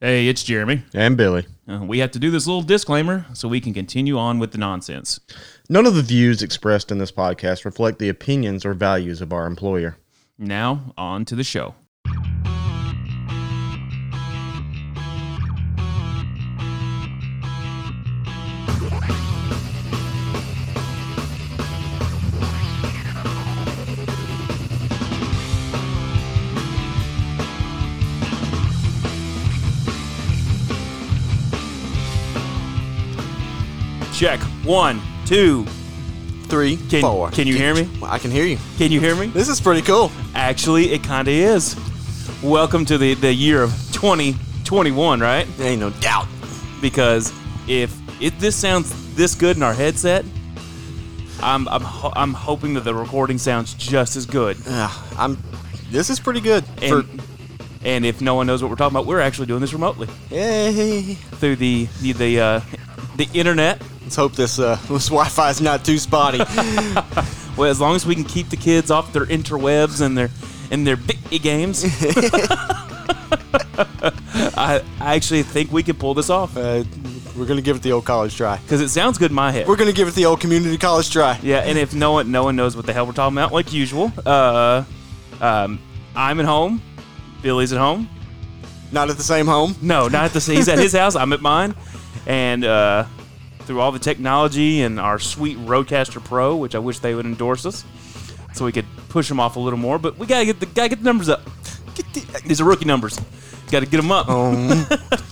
Hey, it's Jeremy. And Billy. Uh, we have to do this little disclaimer so we can continue on with the nonsense. None of the views expressed in this podcast reflect the opinions or values of our employer. Now, on to the show. One, two. Three, Can- four. can you hear me? I can hear you. Can you hear me? This is pretty cool. Actually, it kind of is. Welcome to the, the year of 2021, right? There ain't no doubt. Because if it this sounds this good in our headset, I'm I'm, ho- I'm hoping that the recording sounds just as good. Uh, I'm. This is pretty good. And, For, and if no one knows what we're talking about, we're actually doing this remotely yay. through the the the, uh, the internet. Let's hope this uh, this Wi-Fi is not too spotty. Well, as long as we can keep the kids off their interwebs and their and their big games, I, I actually think we can pull this off uh, we're gonna give it the old college try. because it sounds good in my head. We're gonna give it the old community college try. Yeah, and if no one no one knows what the hell we're talking about, like usual, uh, um, I'm at home. Billy's at home. Not at the same home. No, not at the same. he's at his house. I'm at mine, and uh, through all the technology and our sweet Rodecaster Pro, which I wish they would endorse us, so we could push them off a little more. But we gotta get the gotta get the numbers up. Get the, these are rookie numbers. Got to get them up. Um,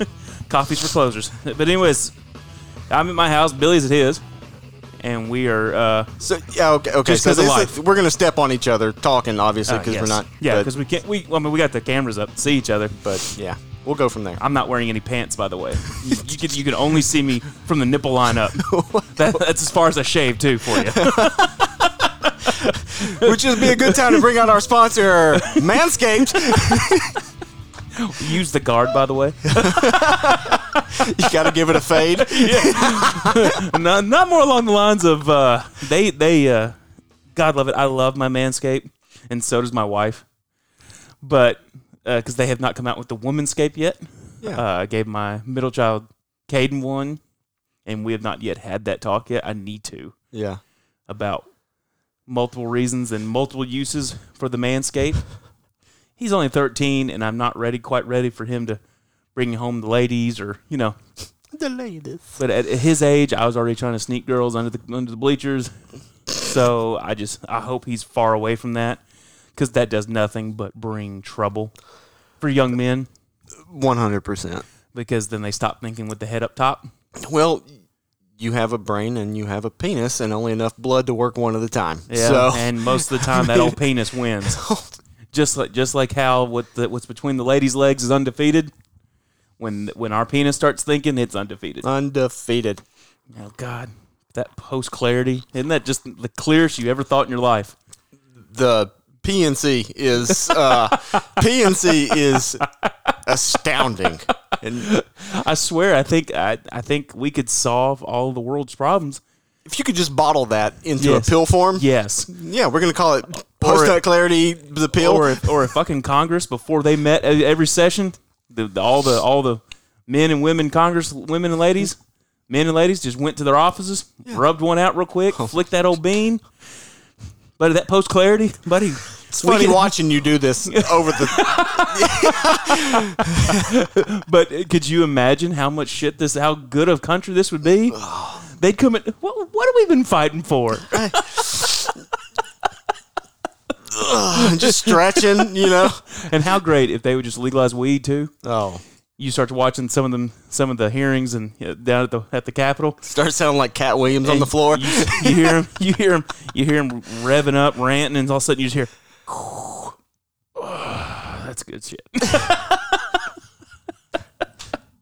Coffees for closers. But anyways, I'm at my house. Billy's at his, and we are. Uh, so yeah, okay, okay. Just So 'cause of this life. is, we're gonna step on each other talking, obviously, uh, because yes. we're not. Yeah, because we can't. We I mean we got the cameras up see each other. But yeah, we'll go from there. I'm not wearing any pants, by the way. You, you can you can only see me from the nipple line up. That, that's as far as I shave too for you. Which would be a good time to bring out our sponsor, Manscaped. Use the guard, by the way. you got to give it a fade. not, not more along the lines of uh, they they uh, God love it. I love my Manscape, and so does my wife. But because they have not come out with the Womanscape yet, Yeah. uh, I gave my middle child Caden one, and we have not yet had that talk yet. I need to Yeah. about multiple reasons and multiple uses for the Manscape. He's only 13, and I'm not ready, quite ready for him to bring home the ladies or you know The ladies. But at his age, I was already trying to sneak girls under the under the bleachers. So I just I hope he's far away from that because that does nothing but bring trouble for young men One hundred percent. because then they stop thinking with the head up top. Well, you have a brain and you have a penis and only enough blood to work one at a time. Yeah, So and most of the time that old penis wins. Just like just like how what the, what's between the ladies' legs is undefeated. When when our penis starts thinking, it's undefeated. undefeated. Oh God, that post clarity isn't that just the clearest you ever thought in your life? The PNC is uh, PNC is astounding. And I swear, I think I, I think we could solve all the world's problems. if you could just bottle that into Yes. a pill form, Yes, yeah, we're gonna call it post nut clarity the pill. or if, or a fucking Congress before they met every session, the, the, all the all the men and women Congress women and ladies, men and ladies just went to their offices, rubbed one out real quick, flicked that old bean. But that post clarity, buddy, it's funny watching you do this over the. But could you imagine how much shit this, how good of country this would be? They'd come in. What, what have we been fighting for? just stretching, you know. And how great if they would just legalize weed too. Oh, You start watching some of them, some of the hearings and uh, down at the at the Capitol. start sounding like Katt Williams on the floor. You, you hear him, you hear him, you hear him revving up, ranting, and all of a sudden you just hear, "That's good shit."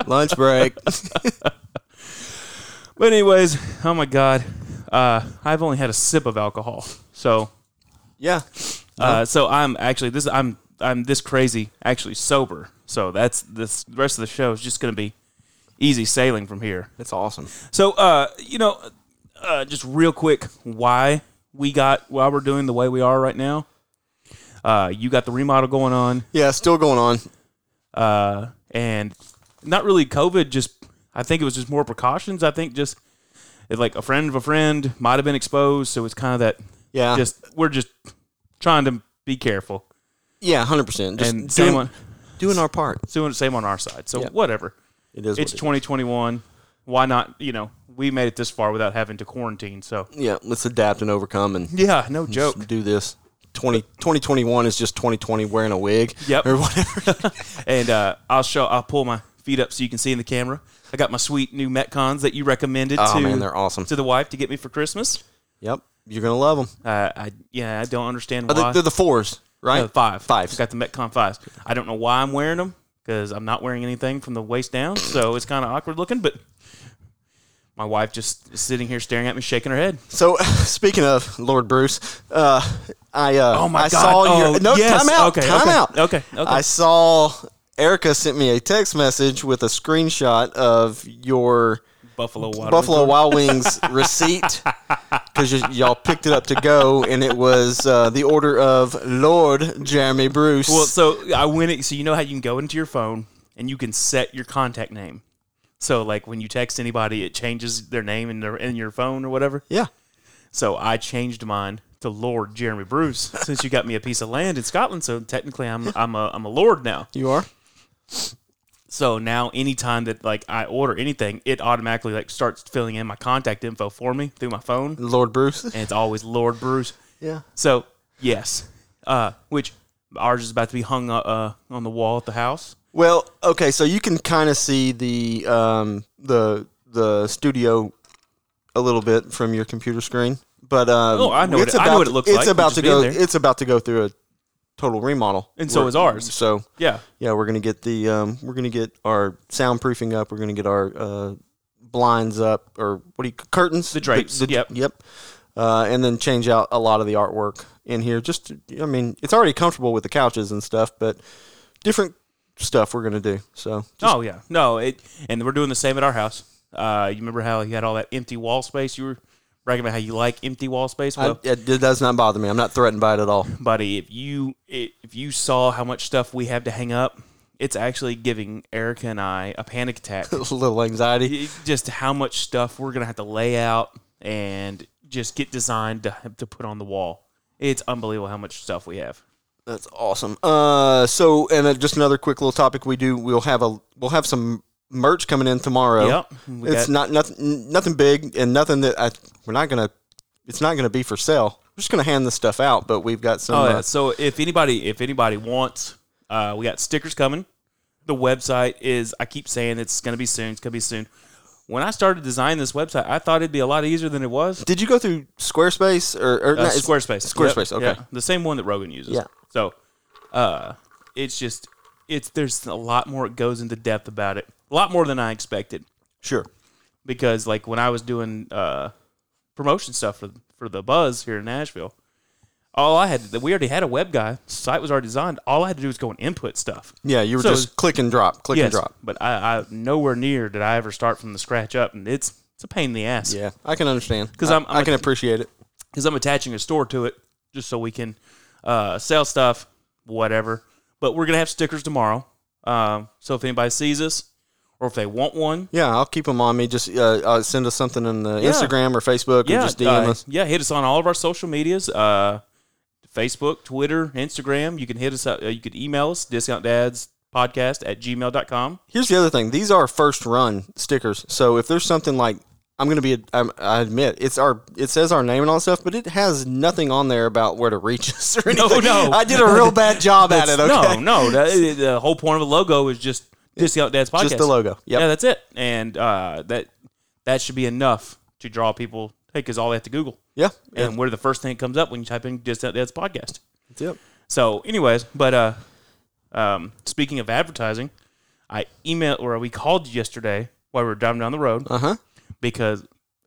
Lunch break. But anyways, oh my god, uh, I've only had a sip of alcohol, so Yeah. uh, so I'm actually this I'm I'm this crazy actually sober. So that's this the rest of the show is just gonna be easy sailing from here. That's awesome. So, uh, you know, uh, just real quick, why we got why we're doing the way we are right now. Uh, you got the remodel going on, Yeah, still going on. uh, and not really COVID. Just I think it was just more precautions. I think just it, like a friend of a friend might have been exposed, so it's kind of that. Yeah. Just we're just trying to be careful yeah, hundred percent. Just and same doing, on doing our part. doing the same on our side. So Yeah. whatever. It is. twenty twenty one. Why not? You know, we made it this far without having to quarantine. So. Yeah, let's adapt and overcome and yeah, no joke. do this. 20, 2021 is just 2020 wearing a wig. Yep. Or whatever. And uh, I'll show. I'll pull my feet up so you can see in the camera. I got my sweet new Metcons that you recommended oh to man, they're awesome. to the wife to get me for Christmas. Yep, you're gonna love them. Uh, I yeah, I don't understand why. they, they're the fours, right? No, five. Fives. I got the Metcon fives. I don't know why I'm wearing them because I'm not wearing anything from the waist down, so it's kind of awkward looking. But my wife just sitting here staring at me, shaking her head. So speaking of Lord Bruce, uh, I uh, Oh my I God. saw Oh, your no yes. time out, Okay, time okay, out. okay, okay. I saw Erica sent me a text message with a screenshot of your Buffalo Wild Buffalo Wings. Wild Wings receipt because y- y'all picked it up to go, and it was uh, the order of Lord Jeremy Bruce. Well, so I went. So you know how you can go into your phone and you can set your contact name. So like when you text anybody, it changes their name in their in your phone or whatever. yeah, So I changed mine to Lord Jeremy Bruce since you got me a piece of land in Scotland. So technically, I'm I'm a I'm a lord now. you are. So now, anytime that like I order anything, it automatically like starts filling in my contact info for me through my phone, Lord Bruce. and it's always Lord Bruce. Yeah. So yes, uh, which ours is about to be hung uh, on the wall at the house. Well, okay, so you can kind of see the um, the the studio a little bit from your computer screen, but um, Oh, I know what it's it- I know what it looks it's like, about to go. It's about to go through a total remodel, And so We're- is ours. So Yeah, yeah, we're gonna get the um, we're gonna get our soundproofing up. We're gonna get our uh, blinds up, or what do you curtains? The drapes, the yep. yep. Uh, and then change out a lot of the artwork in here. Just, I mean, it's already comfortable with the couches and stuff, but different stuff we're gonna do. So, oh yeah, no, it, and we're doing the same at our house. Uh, you remember how you had all that empty wall space? You were bragging about how you like empty wall space. I, it, it does not bother me. I'm not threatened by it at all. buddy, if you if you saw how much stuff we have to hang up, it's actually giving Erica and I a panic attack. a little anxiety. Just how much stuff we're gonna have to lay out and just get designed to to put on the wall. It's unbelievable how much stuff we have. That's awesome. Uh, so and uh, just another quick little topic we do. We'll have a we'll have some merch coming in tomorrow. Yep, we not nothing nothing big and nothing that I we're not gonna. It's not gonna be for sale. We're just gonna hand this stuff out, but we've got some. Oh uh, yeah. So if anybody if anybody wants, uh, we got stickers coming. The website is I keep saying it's gonna be soon. It's gonna be soon. When I started designing this website, I thought it'd be a lot easier than it was. Did you go through Squarespace or, or Uh, Squarespace. Squarespace. Yep, okay. yeah. the same one that Rogan uses. Yeah. So, uh, it's just it's there's a lot more it goes into depth about it. A lot more than I expected Sure. because like when I was doing uh promotion stuff for for the Buzz here in Nashville, all I had we already had a web guy. Site was already designed. All I had to do was go and input stuff. Yeah, you were So- just click and drop, click and Yes, drop. but I, I nowhere near did I ever start from the scratch up, and it's it's a pain in the ass. Yeah, I can understand 'Cause I- I'm- I'm I can appreciate it. because I'm attaching a store to it just so we can uh, sell stuff, whatever. But we're gonna have stickers tomorrow. Um, so if anybody sees us or if they want one, Yeah, I'll keep them on me. Just uh, uh, send us something on the Yeah. Instagram or Facebook, yeah, or just DM uh, us. yeah, hit us on all of our social medias. Uh, Facebook, Twitter, Instagram. You can hit us up. Uh, you could email us, discountdadspodcast at gmail.com. Here's the other thing: these are first run stickers. So if there's something like I'm going to be, a, I'm, I admit it's our, it says our name and all that stuff, but it has nothing on there about where to reach us or No, anything. no. I did a real bad job at it. Okay, No, no. that- the whole point of the logo is just Discount Dad's podcast. just the logo. Yep. Yeah, that's it. And uh, that that should be enough to draw people. Hey, because all they have to Google, Yeah, and we're the first thing that comes up when you type in "just Discount Dad's podcast. Yep. So, anyways, but uh, um, speaking of advertising, I emailed or we called you yesterday while we were driving down the road Uh huh. because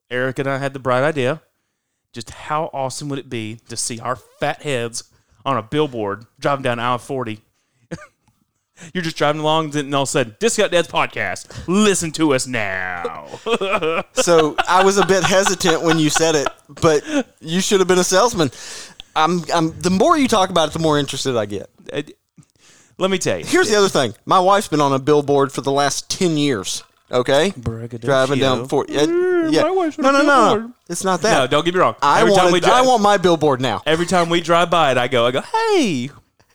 Eric and I had the bright idea. Just how awesome would it be to see our fat heads on a billboard driving down I-40? You're just driving along, and all of a sudden, Discount Dad's podcast. Listen to us now. So I was a bit hesitant when you said it, but you should have been a salesman. I'm, I'm. The more you talk about it, the more interested I get. Uh, let me tell you. Here's the other thing. My wife's been on a billboard for the last ten years. Okay, driving down for yeah, yeah. my wife's on no, a no, no. It's not that. No, don't get me wrong. I every time want. we I want my billboard now. every time we drive by it, I go, I go, hey.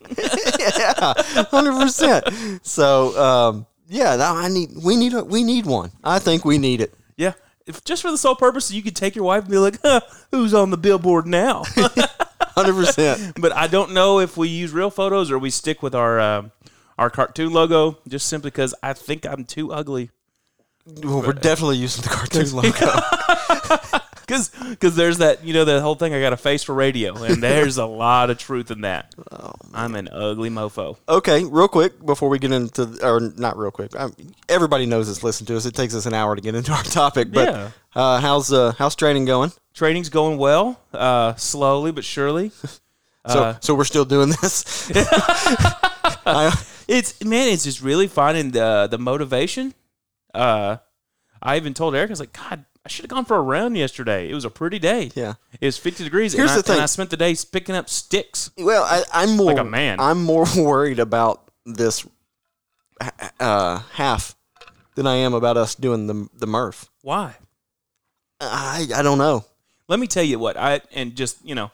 Hundred percent. So um, yeah, now I need. We need. A, we need one. I think we need it. Yeah. If just for the sole purpose, you could take your wife and be like, huh, "Who's on the billboard now?" Hundred percent. but I don't know if we use real photos or we stick with our uh, our cartoon logo, just simply because I think I'm too ugly. Well, we're definitely using the cartoon logo. Because because there's that, you know, the whole thing. I got a face for radio, and there's a lot of truth in that. Oh, I'm an ugly mofo. Okay, real quick before we get into, or not real quick. Um, everybody knows this. Listen to us. It takes us an hour to get into our topic. But Yeah. uh, how's uh, how's training going? Training's going well, uh, slowly but surely. So Uh, so we're still doing this. I, It's man, it's just really finding the the motivation. Uh, I even told Eric, I was like, God, I should have gone for a run yesterday. It was a pretty day. Yeah. it was fifty degrees. Here's and I, the thing. I spent the day picking up sticks. well, I, I'm more Like a man. I'm more worried about this uh, half than I am about us doing the the Murph. Why? I I don't know. Let me tell you what I and just you know,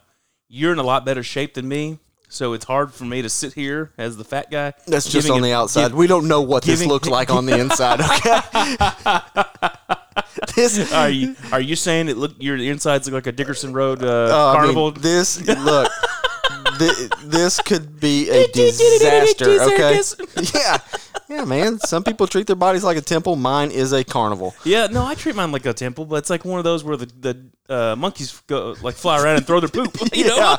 you're in a lot better shape than me, so it's hard for me to sit here as the fat guy. That's just on a- the outside. give- we don't know what this looks like on the inside. Okay. this Are you are you saying it look your insides look like a Dickerson Road uh, Oh, I mean, carnival? this look. thi- this could be a disaster. Okay. Yeah, yeah, man. Some people treat their bodies like a temple. Mine is a carnival. Yeah, no, I treat mine like a temple, but it's like one of those where the the uh, monkeys go like fly around and throw their poop. You know? Yeah.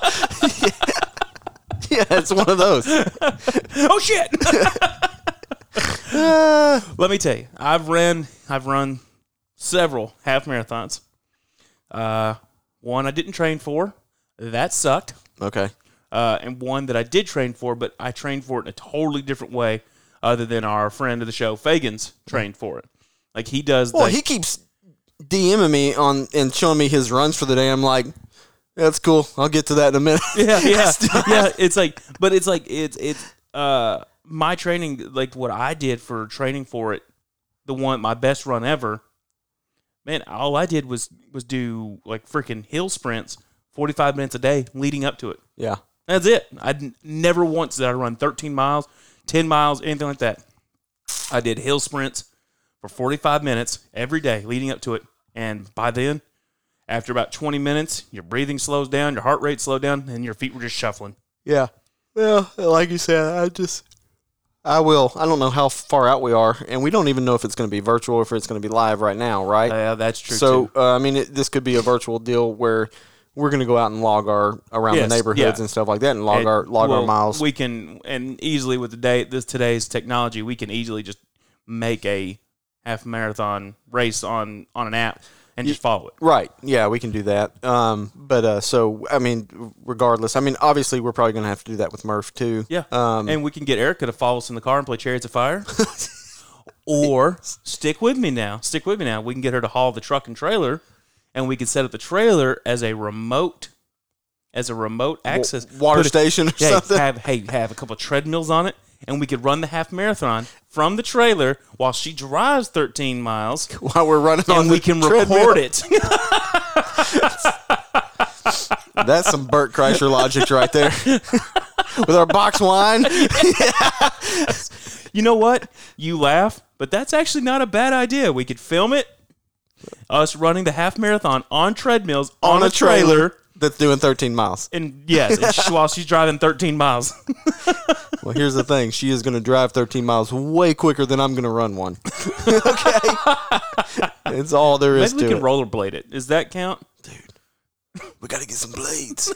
yeah, it's one of those. oh shit! Uh, Let me tell you, I've ran I've run several half marathons. Uh, one I didn't train for, that sucked. okay. Uh, and one that I did train for, but I trained for it in a totally different way, other than our friend of the show, Fagans, trained for it. Like he does. Well, the, he keeps DMing me on and showing me his runs for the day. I'm like, that's cool. I'll get to that in a minute. yeah, yeah, yeah. It's like, but it's like it's it's uh my training, like what I did for training for it, the one my best run ever. Man, all I did was was do like freaking hill sprints, forty five minutes a day leading up to it. yeah. That's it. I never once did I run thirteen miles, ten miles, anything like that. I did hill sprints for forty five minutes every day leading up to it, and by then. After about 20 minutes, your breathing slows down, your heart rate slows down, and your feet were just shuffling. Yeah. Well, like you said, I just I will. I don't know how far out we are, and we don't even know if it's going to be virtual or if it's going to be live right now, right? Yeah, that's true. so, uh, I mean, it, this could be a virtual deal where we're going to go out and log our around Yes, the neighborhoods yeah. and stuff like that, and log And, our log our miles. We can, and easily with the day this today's technology, we can easily just make a half marathon race on on an app and just follow it. Right. Yeah, we can do that. Um, but uh, so I mean, regardless, I mean, obviously, we're probably going to have to do that with Murph too. Yeah, Um, and we can get Erica to follow us in the car and play Chariots of Fire. or stick with me now. Stick with me now. We can get her to haul the truck and trailer, and we can set up the trailer as a remote, as a remote access water Put a- station or Hey, something. have hey have a couple of treadmills on it, and we could run the half marathon from the trailer while she drives 13 miles, While we're running on and we can treadmill. record it. That's some Bert Kreischer logic right there. with our box wine. you know what? You laugh, but that's actually not a bad idea. We could film it, us running the half marathon on treadmills on, a trailer. That's doing 13 miles. And yes, and sh- while she's driving 13 miles. Well, here's the thing: she is going to drive 13 miles way quicker than I'm going to run one. okay, it's all there is Maybe we to can it. rollerblade it. Does that count? Dude? We got to get some blades.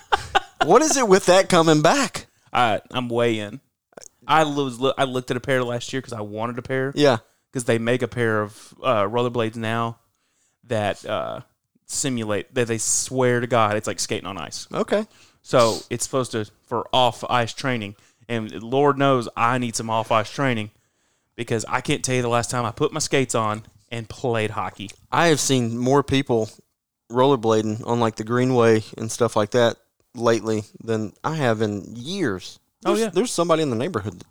what is it with that coming back? I I'm way in. I was I looked at a pair last year because I wanted a pair Yeah, because they make a pair of uh, rollerblades now that uh, simulate that they swear to God it's like skating on ice. okay. So it's supposed to for off ice training, and Lord knows I need some off ice training because I can't tell you the last time I put my skates on and played hockey. I have seen more people rollerblading on like the Greenway and stuff like that lately than I have in years. Oh, there's, yeah. there's somebody in the neighborhood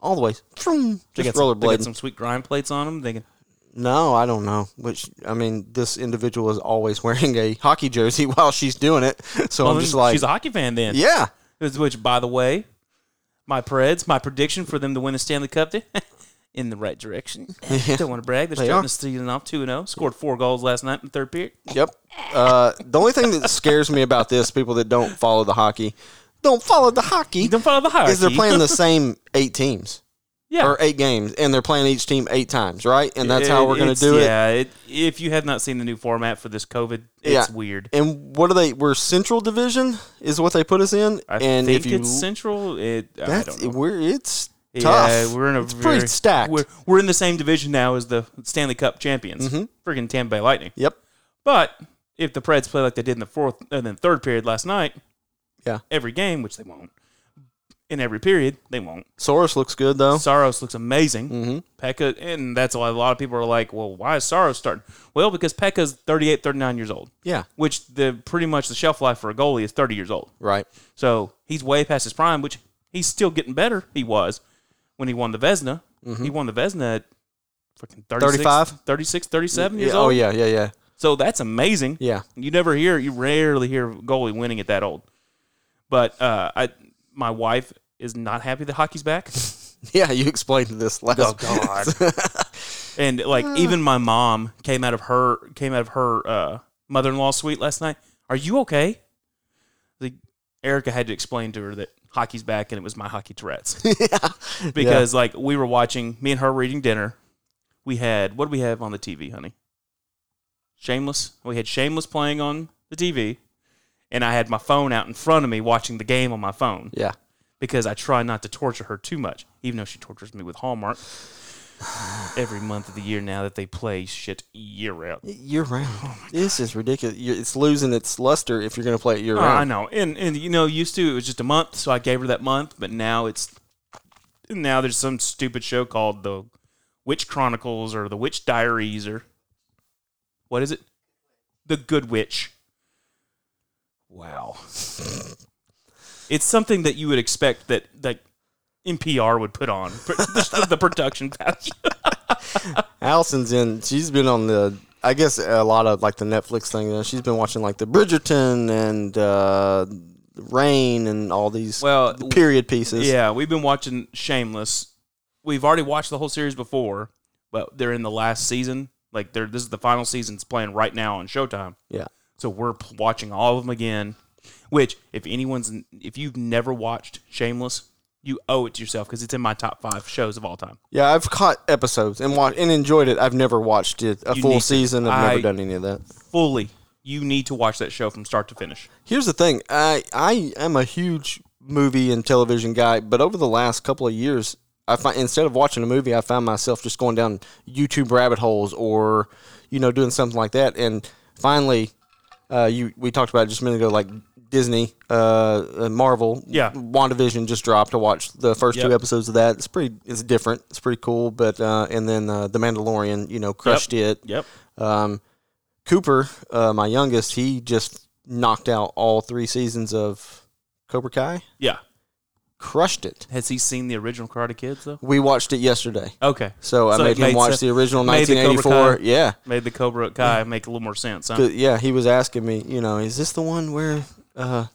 all the way They just got some, they got rollerblading. some sweet grind plates on them. They can. No, I don't know. Which I mean, this individual is always wearing a hockey jersey while she's doing it. So Well, I'm just like, she's a hockey fan then. yeah, Which, by the way, my Preds, my prediction for them to win the Stanley Cup, they- in the right direction. Don't want to brag. They're They starting the season off two and zero. Scored four goals last night in the third period. Yep. Uh, the only thing that scares me about this, people that don't follow the hockey, don't follow the hockey, Don't follow the hockey. is they're playing the same eight teams yeah. or eight games, and they're playing each team eight times, right? And that's how we're going to do it. Yeah, it, if you have not seen the new format for this COVID, it's Yeah. weird. And what are they? We're Central Division is what they put us in, I and think if you it's central. It, I that's don't know. we're it's tough. Yeah, we're in a it's very, pretty stacked. We're, we're in the same division now as the Stanley Cup champions, Mhm. friggin' Tampa Bay Lightning. yep. But if the Preds play like they did in the fourth and then third period last night, Yeah. every game, which they won't, in every period they won't. Saros looks good though. Saros looks amazing. Mm-hmm. Pekka, and that's why a lot of people are like, well, why is Saros starting? Well, because Pekka's 38, 39 years old, Yeah. which the pretty much the shelf life for a goalie is 30 years old. Right. So he's way past his prime, which he's still getting better. He was when he won the Vezina. He won the Vezina at freaking 36, 35? 36, 37 years Yeah, old. oh yeah, yeah, yeah, So that's amazing. yeah. You never hear, you rarely hear a goalie winning at that old. But uh, I, my wife is not happy that hockey's back. Yeah, you explained this last. Oh God! and like even my mom came out of her came out of her uh, mother in law suite last night. Are you okay? Like Erica had to explain to her that hockey's back and it was my hockey Tourette's yeah. because like we were watching me and her reading dinner. We had what do we have on the TV, honey? Shameless. We had Shameless playing on the TV, and I had my phone out in front of me watching the game on my phone Yeah. because I try not to torture her too much, even though she tortures me with Hallmark every month of the year now that they play shit year round. Year round. Oh this is ridiculous. It's losing its luster if you're going to play it year Oh, I know, and and you know, used to it was just a month, so I gave her that month, but now it's now there's some stupid show called the Witch Chronicles or the Witch Diaries or what is it? The Good Witch. Wow. it's something that you would expect that that NPR would put on the, the production value. Allison's in. She's been on the. I guess a lot of like the Netflix thing. uh, She's been watching like the Bridgerton and uh, Reign and all these Well, period pieces. Yeah, we've been watching Shameless. We've already watched the whole series before, but they're in the last season. Like they're this is the final season. It's playing right now on Showtime. Yeah. So we're watching all of them again. Which, if anyone's, if you've never watched Shameless, you owe it to yourself because it's in my top five shows of all time. Yeah, I've caught episodes and watched and enjoyed it. I've never watched it a You full need to. season. I've I- never done any of that. Fully, you need to watch that show from start to finish. Here's the thing. I I am a huge movie and television guy, but over the last couple of years, I find instead of watching a movie, I found myself just going down YouTube rabbit holes or you know doing something like that. And finally, uh, you we talked about it just a minute ago, like Disney, uh, uh, Marvel, Yeah. WandaVision just dropped. I watched the first Yep. two episodes of that. It's pretty. It's different. It's pretty cool. But uh, and then uh, the Mandalorian, you know, crushed it. Yep. Um, Cooper, uh, my youngest, he just knocked out all three seasons of Cobra Kai. Yeah. Crushed it. Has he seen the original Karate Kids though? We watched it yesterday, Okay. so I So made him watch sense- the original made the 1984. Kai- Yeah, Made the Cobra Kai make a little more sense, huh? yeah. He was asking me, you know, is this the one where uh,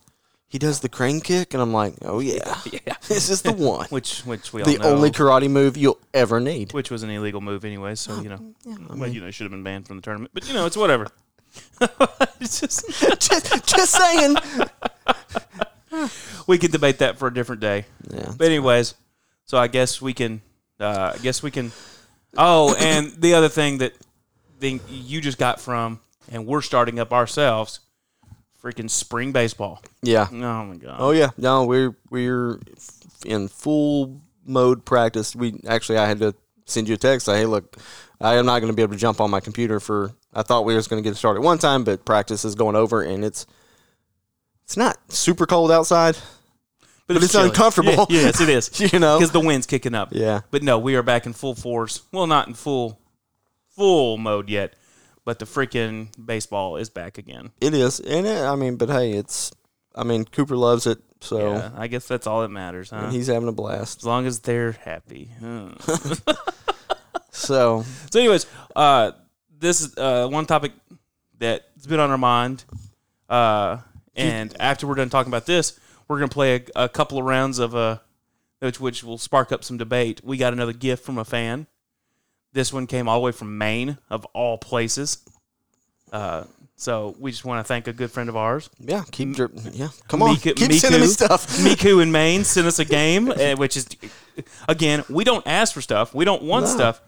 he does the crane kick? And I'm like, oh yeah, Yeah. this is the one. Which which we all the know. only karate move you'll ever need. which was an illegal move anyway. So you know, well, you know, should have been banned from the tournament. But you know, it's whatever. it's just just, just saying. we can debate that for a different day. Yeah. But anyways, so I guess we can. Uh, I guess we can. Oh, and the other thing that thing you just got from, and we're starting up ourselves, freaking spring baseball. Yeah. Oh my god. Oh yeah, no, we're we're in full mode practice. We actually, I had to send you a text. Say, hey, look, I am not going to be able to jump on my computer for. I thought we was going to get started one time, but practice is going over, and it's it's not super cold outside, but it's chilly. uncomfortable. Yeah, yes, it is. you know. Because the wind's kicking up. Yeah, But no, we are back in full force. Well, not in full full mode yet, but the freaking baseball is back again. it is, and it, I mean, but hey, it's. I mean, Cooper loves it. So Yeah, I guess that's all that matters, huh? and he's having a blast. As long as they're happy. Huh. So so, anyways, uh, this is uh, one topic that's been on our mind. Uh, and after we're done talking about this, we're gonna play a, a couple of rounds of uh, which which will spark up some debate. We got another gift from a fan. This one came all the way from Maine, of all places. Uh, so we just want to thank a good friend of ours. yeah, keep your yeah. Come on, Miku- keep sending me stuff. Miku in Maine sent us a game, uh, which is again, we don't ask for stuff, we don't want No. stuff,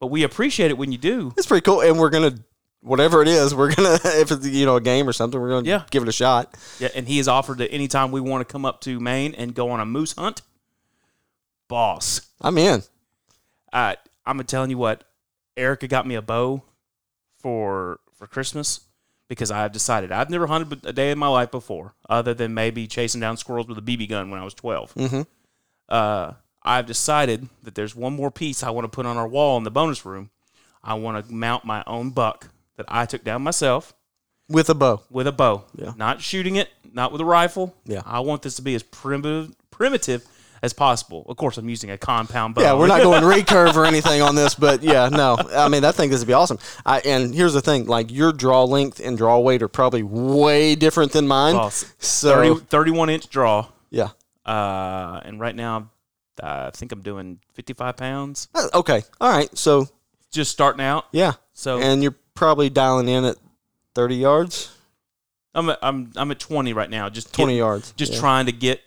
but we appreciate it when you do. It's pretty cool, and we're gonna whatever it is, we're gonna if it's you know a game or something, we're gonna Yeah. give it a shot. Yeah, and he has offered that anytime we want to come up to Maine and go on a moose hunt, boss. I'm in. Uh, I'm telling you what, Erica got me a bow for for Christmas because I've decided I've never hunted a day in my life before, other than maybe chasing down squirrels with a BB gun when I was 12. Mhm. Uh, I've decided that there's one more piece I want to put on our wall in the bonus room. I want to mount my own buck that I took down myself With a bow. with a bow. Yeah. Not shooting it, not with a rifle. Yeah. I want this to be as primitive primitive as possible. Of course, I'm using a compound bow. Yeah, we're not going recurve or anything on this, but yeah, no. I mean, I think this would be awesome. I, and here's the thing: like your draw length and draw weight are probably way different than mine. Boss. So 30, 31 inch draw. yeah, Uh, and right now, I think I'm doing 55 pounds. Uh, okay, all right. So Just starting out. yeah, So and you're probably dialing in at 30 yards, I'm at, I'm I'm at 20 right now. Just 20 get- yards. Just yeah. trying to get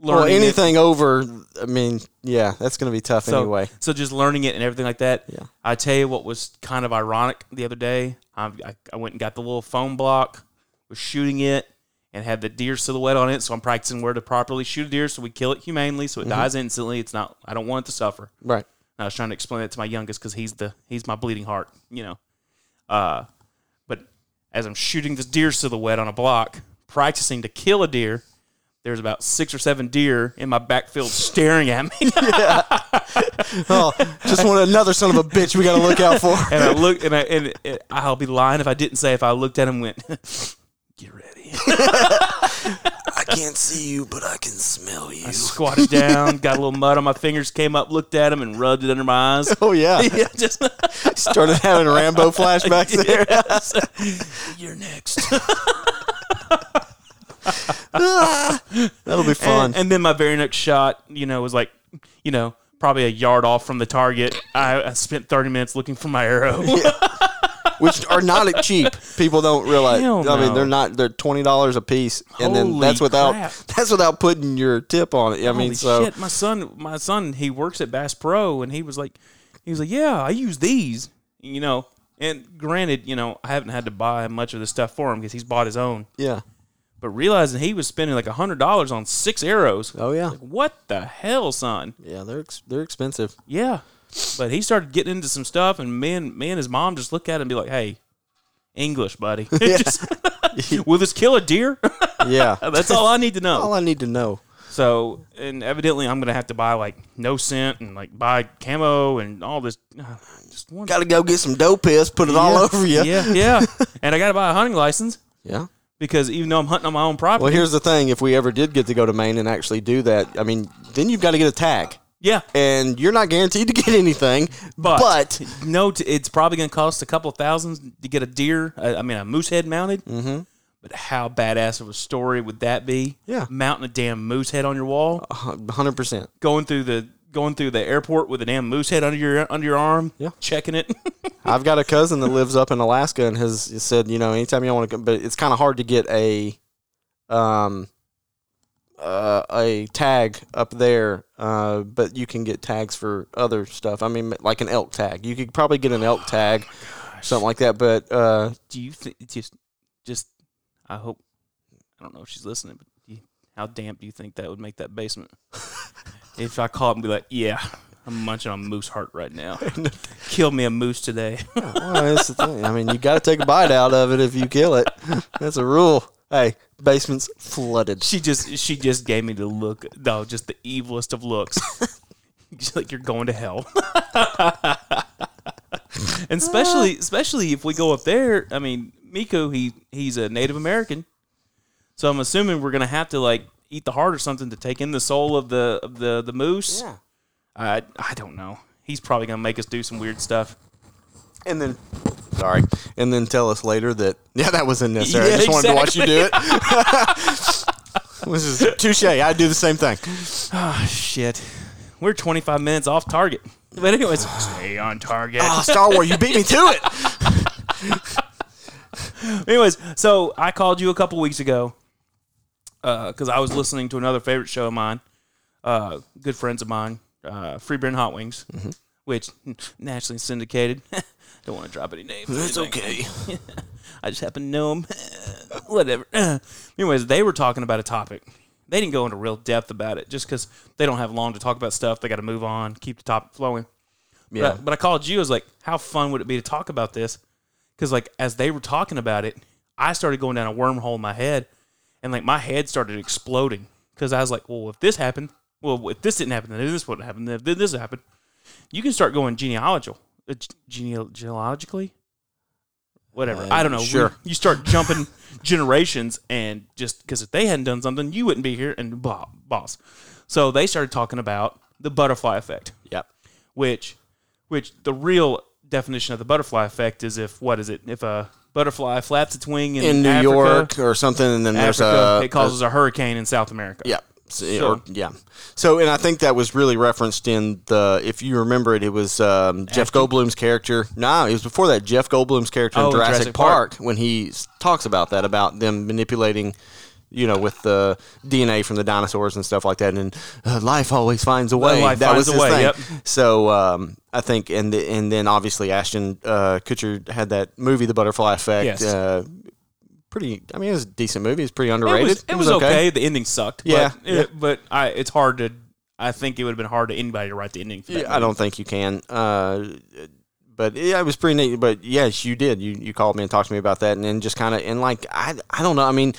Well, learning it. anything over, I mean, yeah, that's going to be tough So, anyway. so just learning it and everything like that. Yeah. I tell you what was kind of ironic the other day. I, I, I went and got the little foam block, was shooting it, and had the deer silhouette on it. So I'm practicing where to properly shoot a deer so we kill it humanely so it Mm-hmm. dies instantly. It's not. I don't want it to suffer. Right. I was trying to explain that to my youngest because he's the he's my bleeding heart, you know. Uh, but as I'm shooting this deer silhouette on a block, practicing to kill a deer, there's about six or seven deer in my backfield staring at me. Oh, just want another son of a bitch we got to look out for. and I look and I and it, I'll be lying if I didn't say if I looked at him and went, "Get ready." I can't see you, but I can smell you. I squatted down, got a little mud on my fingers, came up, looked at him, and rubbed it under my eyes. Oh yeah, yeah, just started having Rambo flashbacks there. Yes. You're next. Ah, that'll be fun. And, and then my very next shot, you know, was like, you know, probably a yard off from the target. I, I spent 30 minutes looking for my arrow. Which are not cheap. People don't realize. Hell I mean, no. they're not. They're twenty dollars a piece, and then Holy that's without crap. that's without putting your tip on it. I mean, Holy so shit! My son, my son, he works at Bass Pro, and he was like, he was like, yeah, I use these, you know. And granted, you know, I haven't had to buy much of the stuff for him because he's bought his own. yeah. But realizing he was spending like a hundred dollars on six arrows, Oh yeah, what the hell, son? yeah. They're ex- they're expensive. Yeah. But he started getting into some stuff, and me and, me and his mom just look at him and be like, hey, English, buddy. Just- will this kill a deer? Yeah, That's all I need to know. all I need to know. So, and evidently, I'm gonna have to buy like no scent and like buy camo and all this. uh, Just one. Got to go get some doe piss, put it all over you. Yeah, yeah. and I got to buy a hunting license yeah. because even though I'm hunting on my own property, Well, here's the thing: if we ever did get to go to Maine and actually do that, I mean, then you've got to get a tag, yeah. and you're not guaranteed to get anything. But, But, no, t- it's probably gonna cost a couple of thousands to get a deer. uh, I mean, a moose head mounted. mm-hmm. But how badass of a story would that be? Yeah. mounting a damn moose head on your wall, hundred percent. going through the going through the airport with a damn moose head under your under your arm. Yeah. checking it. I've got a cousin that lives up in Alaska and has said, you know, anytime you want to come, but it's kind of hard to get a, um, uh, a tag up there. Uh, but you can get tags for other stuff. I mean, like an elk tag. You could probably get an elk tag, something like that. But uh, do you think just just I hope I don't know if she's listening, but you, how damp do you think that would make that basement? if I call and be like, yeah, I'm munching on moose heart right now. Kill me a moose today. well, that's the thing. I mean, you got to take a bite out of it if you kill it. That's a rule. Hey, basement's flooded. she just she just gave me the look, no, just the evilest of looks. Just like you're going to hell. and especially ah. especially if we go up there, I mean, Miko he he's a Native American. So I'm assuming we're gonna have to like eat the heart or something to take in the soul of the of the the moose. Yeah. I I don't know. He's probably gonna make us do some weird stuff. And then, sorry, and then tell us later that yeah, that wasn't necessary. Yeah, I just wanted to watch you do it. this is touche. I do the same thing. Oh shit. We're 25 minutes off target. But anyways, stay on target. Oh, Star Wars, you beat me to it. Anyways, so I called you a couple weeks ago because I was listening to another favorite show of mine, uh, good friends of mine, uh, Free Beer and Hot Wings, which nationally syndicated. Don't want to drop any names. It's okay. I just happen to know them. Whatever. Anyways, they were talking about a topic. They didn't go into real depth about it just because they don't have long to talk about stuff. They got to move on, keep the topic flowing. Yeah. But, but I called you. I was like, how fun would it be to talk about this? Because, like, as they were talking about it, I started going down a wormhole in my head. And, like, my head started exploding. Because I was like, well, if this happened, well, if this didn't happen, then this wouldn't happen. If this happened, you can start going genealogical. Uh, gene- genealogically? Whatever. I don't know. sure. You start jumping generations, and just because if they hadn't done something, you wouldn't be here, and blah, boss. So they started talking about the butterfly effect Yep. which which the real definition of the butterfly effect is if what is it if a butterfly flaps its wing in, In New Africa, York or something, and then there's a it causes a hurricane in South America. Yeah. So- or, yeah. So, and I think that was really referenced in the, if you remember it, it was um, Jeff Goldblum's character. No, it was before that. Jeff Goldblum's character in Oh, Jurassic, Jurassic Park, Park. when he talks about that, about them manipulating, you know, with the DNA from the dinosaurs and stuff like that. And uh, life always finds a way. life that finds was a his way, thing. yep. So, um, I think, and the, and then obviously Ashton uh, Kutcher had that movie, The Butterfly Effect. Yes. Uh, pretty, I mean, it was a decent movie. It's pretty it underrated. was, it was okay. The ending sucked. Yeah, but, it- but I it's hard to. I think it would have been hard to anybody to write the ending. For that Yeah, I don't think you can. Uh, but yeah, it was pretty neat. But yes, you did. You you called me and talked to me about that, and then just kind of and like I I don't know. I mean,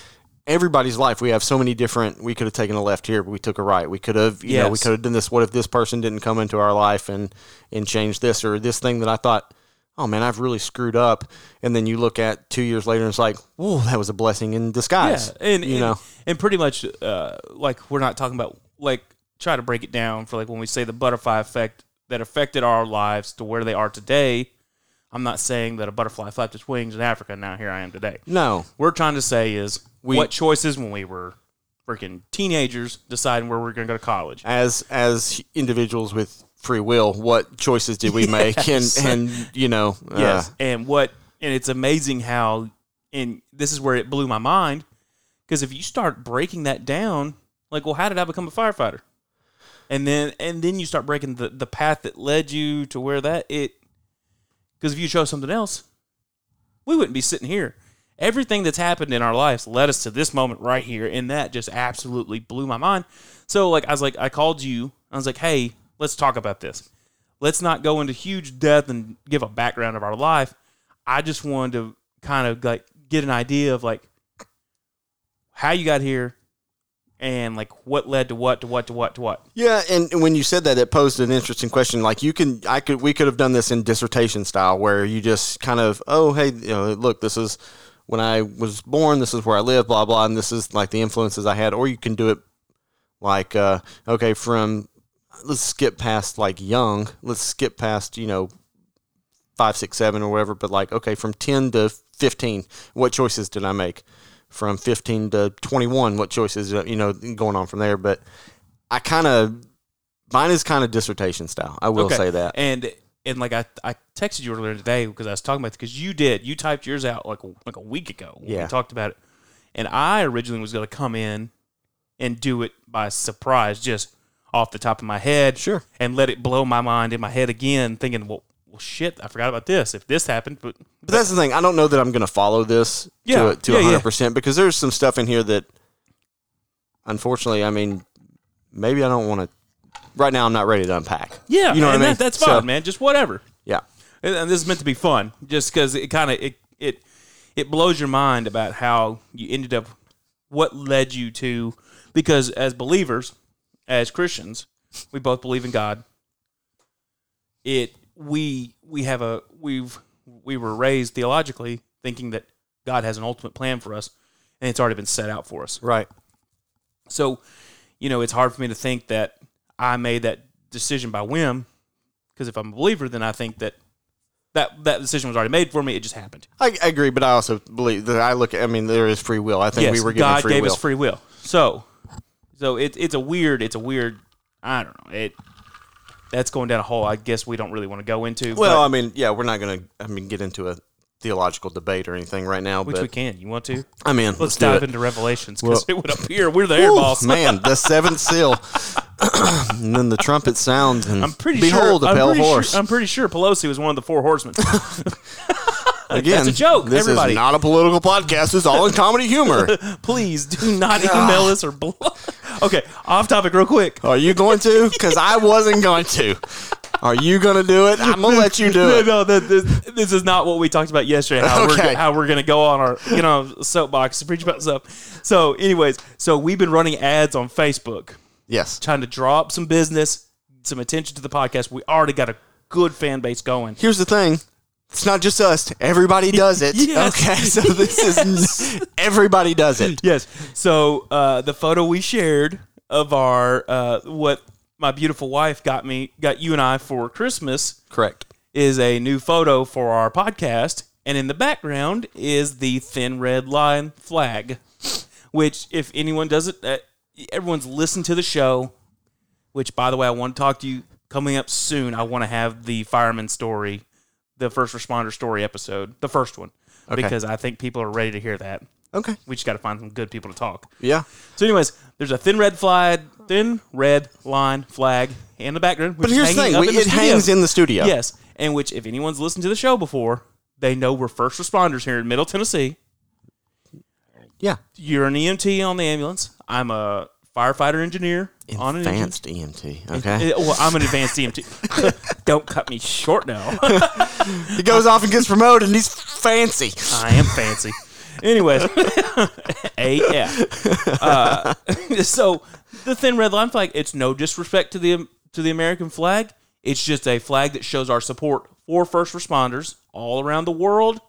everybody's life we have so many different. We could have taken a left here, but we took a right. We could have you know we could have done this. What if this person didn't come into our life and and change this or this thing that I thought. Oh man, I've really screwed up. And then you look at two years later, and it's like, whoa, that was a blessing in disguise. Yeah, and you and, know, and pretty much uh, like we're not talking about like try to break it down for like when we say the butterfly effect that affected our lives to where they are today. I'm not saying that a butterfly flapped its wings in Africa. and Now here I am today. no, We're trying to say is We- what choices when we were freaking teenagers deciding where we're going to go to college. as as individuals with free will, what choices did we make? And and you know, uh, and what and it's amazing how and this is where it blew my mind because if you start breaking that down, like, well, how did I become a firefighter? And then and then you start breaking the the path that led you to where that it because if you chose something else, we wouldn't be sitting here. Everything that's happened in our lives led us to this moment right here, and that just absolutely blew my mind. So, like, I was like, I called you. I was like, hey, let's talk about this. Let's not go into huge depth and give a background of our life. I just wanted to kind of like get an idea of like how you got here and like what led to what to what to what to what. Yeah, and when you said that, it posed an interesting question. Like you can, I could, we could have done this in dissertation style, where you just kind of, oh, hey, you know, look, this is when I was born, this is where I live, blah blah, and this is like the influences I had. Or you can do it like, uh, okay, from let's skip past like young, let's skip past you know five, six, seven, or whatever. But like, okay, from ten to fifteen, what choices did I make? From fifteen to twenty-one, what choices? uh, You know, going on from there. But I kind of mine is kind of dissertation style. I will Okay. say that. And and like I, I texted you earlier today because I was talking about because you did you typed yours out like a, like a week ago. Yeah. we talked about it, and I originally was going to come in and do it by surprise, just off the top of my head, Sure. and let it blow my mind in my head again, thinking, well, well, shit, I forgot about this. If this happened, but But that's the thing. I don't know that I'm going to follow this Yeah, to to yeah, yeah. 100% because there's some stuff in here that, unfortunately, I mean, maybe I don't want to. Right now, I'm not ready to unpack. yeah, you know what I and mean. that, that's So, fine, man. Just whatever. Yeah, and, and this is meant to be fun just because it kind of it, it it blows your mind about how you ended up what led you to because as believers as christians we both believe in god it we we have a we've we were raised theologically thinking that god has an ultimate plan for us and it's already been set out for us right. So, you know, it's hard for me to think that I made that decision by whim. Because if I'm a believer, then I think that that that decision was already made for me. It just happened. I, I agree, but I also believe that I look. at I mean, there is free will. I think yes, we were given God free gave will. us free will. So, so it, it's a weird. It's a weird. I don't know. It that's going down a hole. I guess we don't really want to go into. well, I mean, yeah, we're not going to. I mean, get into a theological debate or anything right now. which but we can. You want to? I mean, Let's, let's, dive into Revelations because Well- it would appear we're there, Woo, boss. man, the seventh seal, and then the trumpet sounds, and I'm pretty behold, sure. a pale horse. Sure, I'm pretty sure Pelosi was one of the four horsemen. Again, that's a joke, This everybody. is not a political podcast. It's all in comedy humor. Please do not email us or. Bl- okay, off topic, real quick. Are you going to? Because I wasn't going to. Are you going to do it? I'm gonna let you do No, it. no, that- this, this is not what we talked about yesterday. How Okay. we're how we're gonna go on our you know soapbox to preach about stuff. So, anyways, so we've been running ads on Facebook, Yes. trying to draw up some business, some attention to the podcast. We already got a good fan base going. Here's the thing. It's not just us. Everybody does it. Yes. Okay, so this is everybody does it. Yes. So uh, the photo we shared of our uh, what my beautiful wife got me got you and I for Christmas Correct. is a new photo for our podcast, and in the background is the thin red line flag, which if anyone doesn't, uh, everyone's listened to the show. Which, by the way, I want to talk to you coming up soon. I want to have the fireman story, the first responder story episode, the first one, Okay. because I think people are ready to hear that. Okay. We just got to find some good people to talk. Yeah. So, anyways, there's a thin red flag, thin red line flag in the background. But here's the thing. We, it hangs in the studio. Yes, and which, if anyone's listened to the show before, they know we're first responders here in Middle Tennessee. Yeah. You're an EMT on the ambulance. I'm a firefighter engineer on an. Advanced EMT. Okay. Uh, Well, I'm an advanced EMT. Don't cut me short now. He goes off and gets promoted, and he's fancy. I am fancy. Anyways, AF. Uh, so the thin red line flag. It's no disrespect to the to the American flag. It's just a flag that shows our support for first responders all around the world,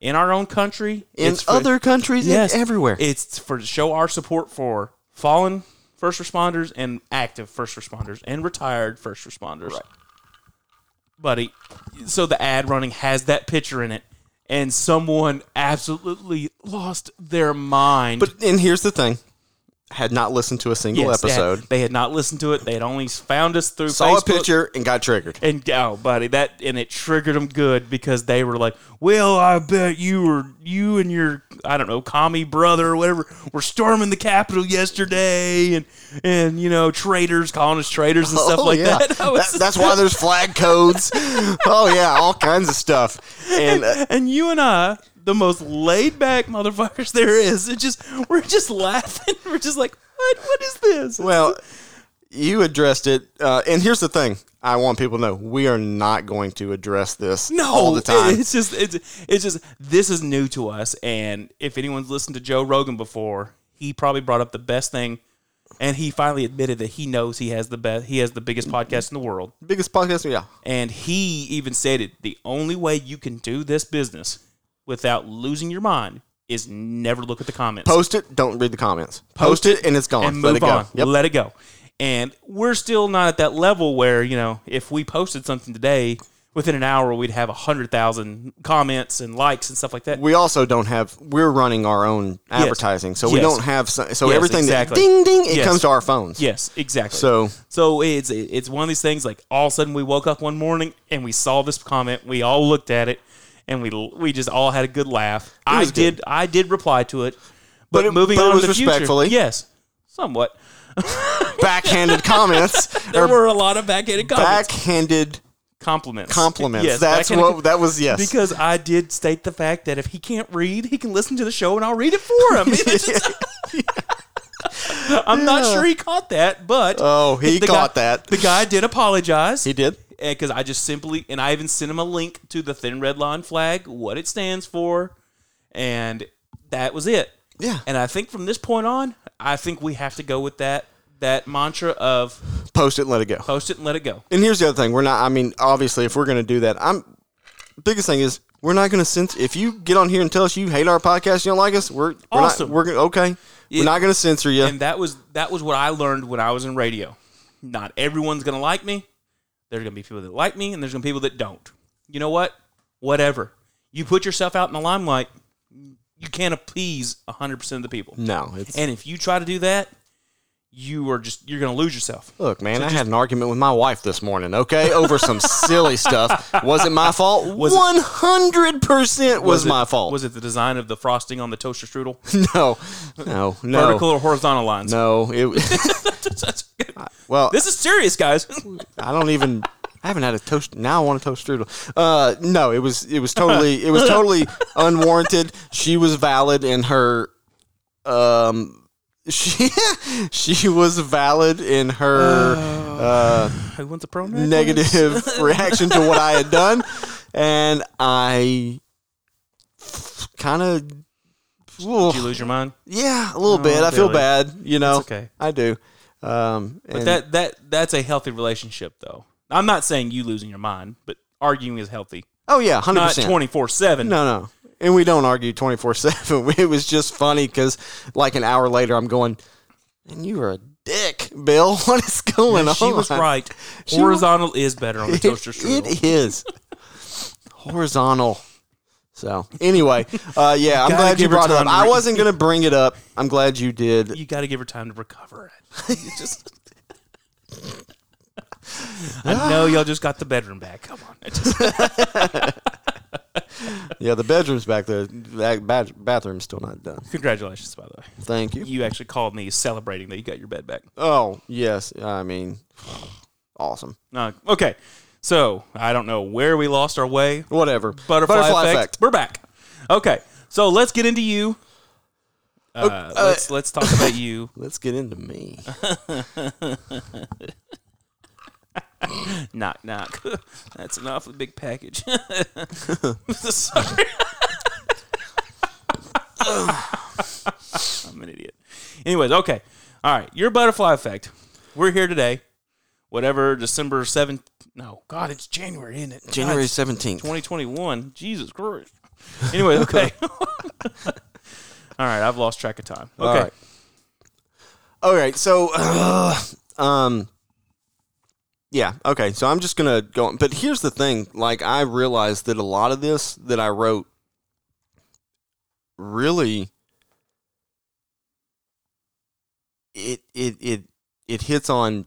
in our own country, In It's for- other countries, yes, everywhere. It's for to show our support for fallen first responders and active first responders and retired first responders. Right. Buddy, so the ad running has that picture in it, and someone absolutely lost their mind. but and here's the thing. Had not listened to a single Yes, they had- episode. They had, not listened to it. They had only found us through Saw Facebook. a picture and got triggered. And oh, buddy, that and it triggered them good because they were like, "Well, I bet you were you and your I don't know commie brother or whatever were storming the Capitol yesterday, and and you know traitors calling us traitors and stuff Oh, like yeah. that." Was- That- That's why there's flag codes. oh yeah, all kinds of stuff. And uh, and you and I, the most laid back motherfuckers there is, it just we're just laughing. We're just like, "What? What is this?" well, you addressed it. Uh, and here's the thing: I want people to know we are not going to address this No, all the time. It's just it's it's just this is new to us, and if anyone's listened to Joe Rogan before, he probably brought up the best thing, and he finally admitted that he knows he has the best, he has the biggest podcast in the world, Biggest podcast, yeah. and he even said it the only way you can do this business without losing your mind is never look at the comments. Post it. Don't read the comments. Post, it, and it's gone. and Let move it go. on. Yep. Let it go. And we're still not at that level where you know if we posted something today, within an hour we'd have a hundred thousand comments and likes and stuff like that. we also don't have. We're running our own advertising, so we Yes. don't have. So, so Yes, everything exactly. that ding ding, it Yes. comes to our phones. yes, exactly. So so it's it's one of these things like all of a sudden we woke up one morning and we saw this comment. We all looked at it and we we just all had a good laugh. I was did I did reply to it, but, But it- moving but it on was to the future, yes, somewhat. backhanded comments There were a lot of backhanded comments, backhanded compliments, compliments. Yes, That's what that was. Yes. because I did state the fact that if he can't read, he can listen to the show and I'll read it for him. Just- I'm not sure he caught that, but Oh, he caught guy- that. The guy did apologize he did. Because I just simply and I even sent him a link to the thin red line flag, what it stands for, and that was it. Yeah. And I think from this point on, I think we have to go with that that mantra of Post it and let it go. post it and let it go. And here's the other thing: we're not. I mean, obviously, if we're going to do that, I'm. Biggest thing is We're not going to censor. If you get on here and tell us you hate our podcast, you don't like us, we're, we're Awesome. Not, we're gonna, okay. Yeah. We're not going to censor you. And that was that was what I learned when I was in radio. Not everyone's gonna like me. There's gonna be people that like me, and there's gonna be people that don't. You know what? Whatever. You put yourself out in the limelight. You can't appease hundred percent of the people. no, And if you try to do that, you are just you're gonna lose yourself. look, man. I had an argument with my wife this morning. Okay, over some silly stuff. Was it my fault? Was One hundred percent was it- my fault. Was it the design of the frosting on the toaster strudel? no, no, no, Vertical or horizontal lines? no. It, well, this is serious, guys. I don't even. I haven't had a toast. Now I want a toast strudel. Uh, no, it was it was totally it was totally unwarranted. She was valid in her. Um, she she was valid in her uh, Who wants a pro necklace? negative reaction to what I had done, and I kind of. Did you lose your mind? Yeah, a little bit. I feel Billy. bad. You know, okay. I do. Um, But that that that's a healthy relationship, though. I'm not saying you losing your mind, but arguing is healthy. oh yeah, hundred Not percent. 24 seven. No, no. And we don't argue 24 7. It was just funny because, like, an hour later, I'm going, and you were a dick, Bill. What is going on? She was right. She Horizontal is better on the toaster strudel. it is. Horizontal. So, anyway, uh, yeah, I'm glad you brought it up. I wasn't going to bring it up. I'm glad you did. you got to give her time to recover it. You just. I know y'all just got the bedroom back. Come on. Yeah, the bedroom's back there. Bath- bathroom's still not done. Congratulations, by the way. Thank you. You actually called me celebrating that you got your bed back. Oh, yes. I mean, awesome. No, okay. So I don't know where we lost our way. Whatever. Butterfly, effect. We're back. Okay, so let's get into you. Uh, let's let's talk about you. Let's get into me. knock knock. That's an awfully big package. Sorry. I'm an idiot. Anyways, okay. All right, your butterfly effect. We're here today. Whatever December seventh. No, God, it's January, isn't it? January God, 17th. 2021. Jesus Christ. Anyway, okay. All right, I've lost track of time. Okay. All right. All right. So, uh, um, yeah. Okay. So I'm just gonna go. On. But here's the thing. Like, I realized that a lot of this that I wrote really it it it it hits on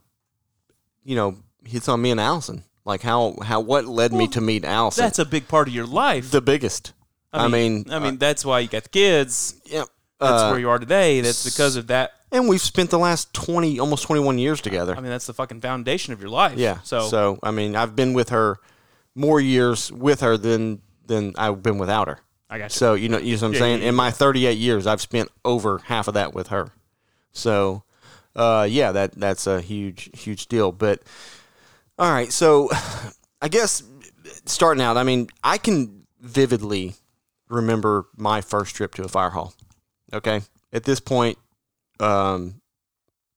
you know hits on me and Allison. Like how how what led me to meet Allison. That's a big part of your life. the biggest. I mean, I mean, that's why you got the kids. Yep. That's Uh, where you are today. That's because of that. and we've spent the last twenty, almost twenty-one years together. I mean, that's the fucking foundation of your life. Yeah. So, so I mean, I've been with her more years with her than than I've been without her. I got you. So you know, you know what I'm Yeah, saying. yeah, In my 38 years, I've spent over half of that with her. So, uh, yeah, that that's a huge huge deal. But all right, so I guess starting out, I mean, I can vividly remember my first trip to a fire hall. Okay, at this point, um,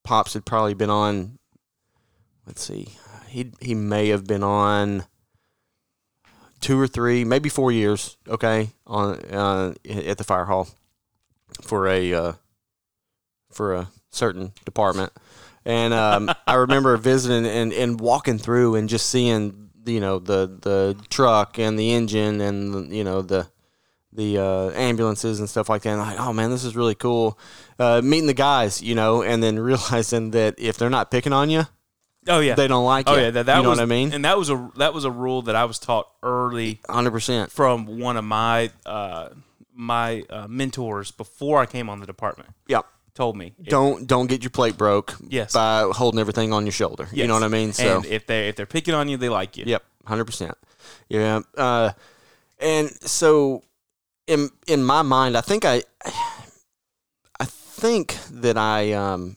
pops had probably been on. Let's see, he he may have been on two or three, maybe four years. Okay, on uh, at the fire hall for a uh, for a certain department, and um, I remember visiting and, and walking through and just seeing you know the the truck and the engine and you know the the uh, ambulances and stuff like that. And like, oh man, this is really cool. Uh, meeting the guys, you know, and then realizing that if they're not picking on you, oh yeah, they don't like oh you. yeah. That, that you know was, what I mean? And that was a that was a rule that I was taught early Hundred percent. from one of my uh, my uh, mentors before I came on the department. Yep. Told me Don't don't get your plate broke. Yes. By holding everything on your shoulder. Yes. You know what I mean? So. and if they if they're picking on you, they like you. Yep, hundred percent. Yeah, uh, and so in in my mind, I think I, I think that I um,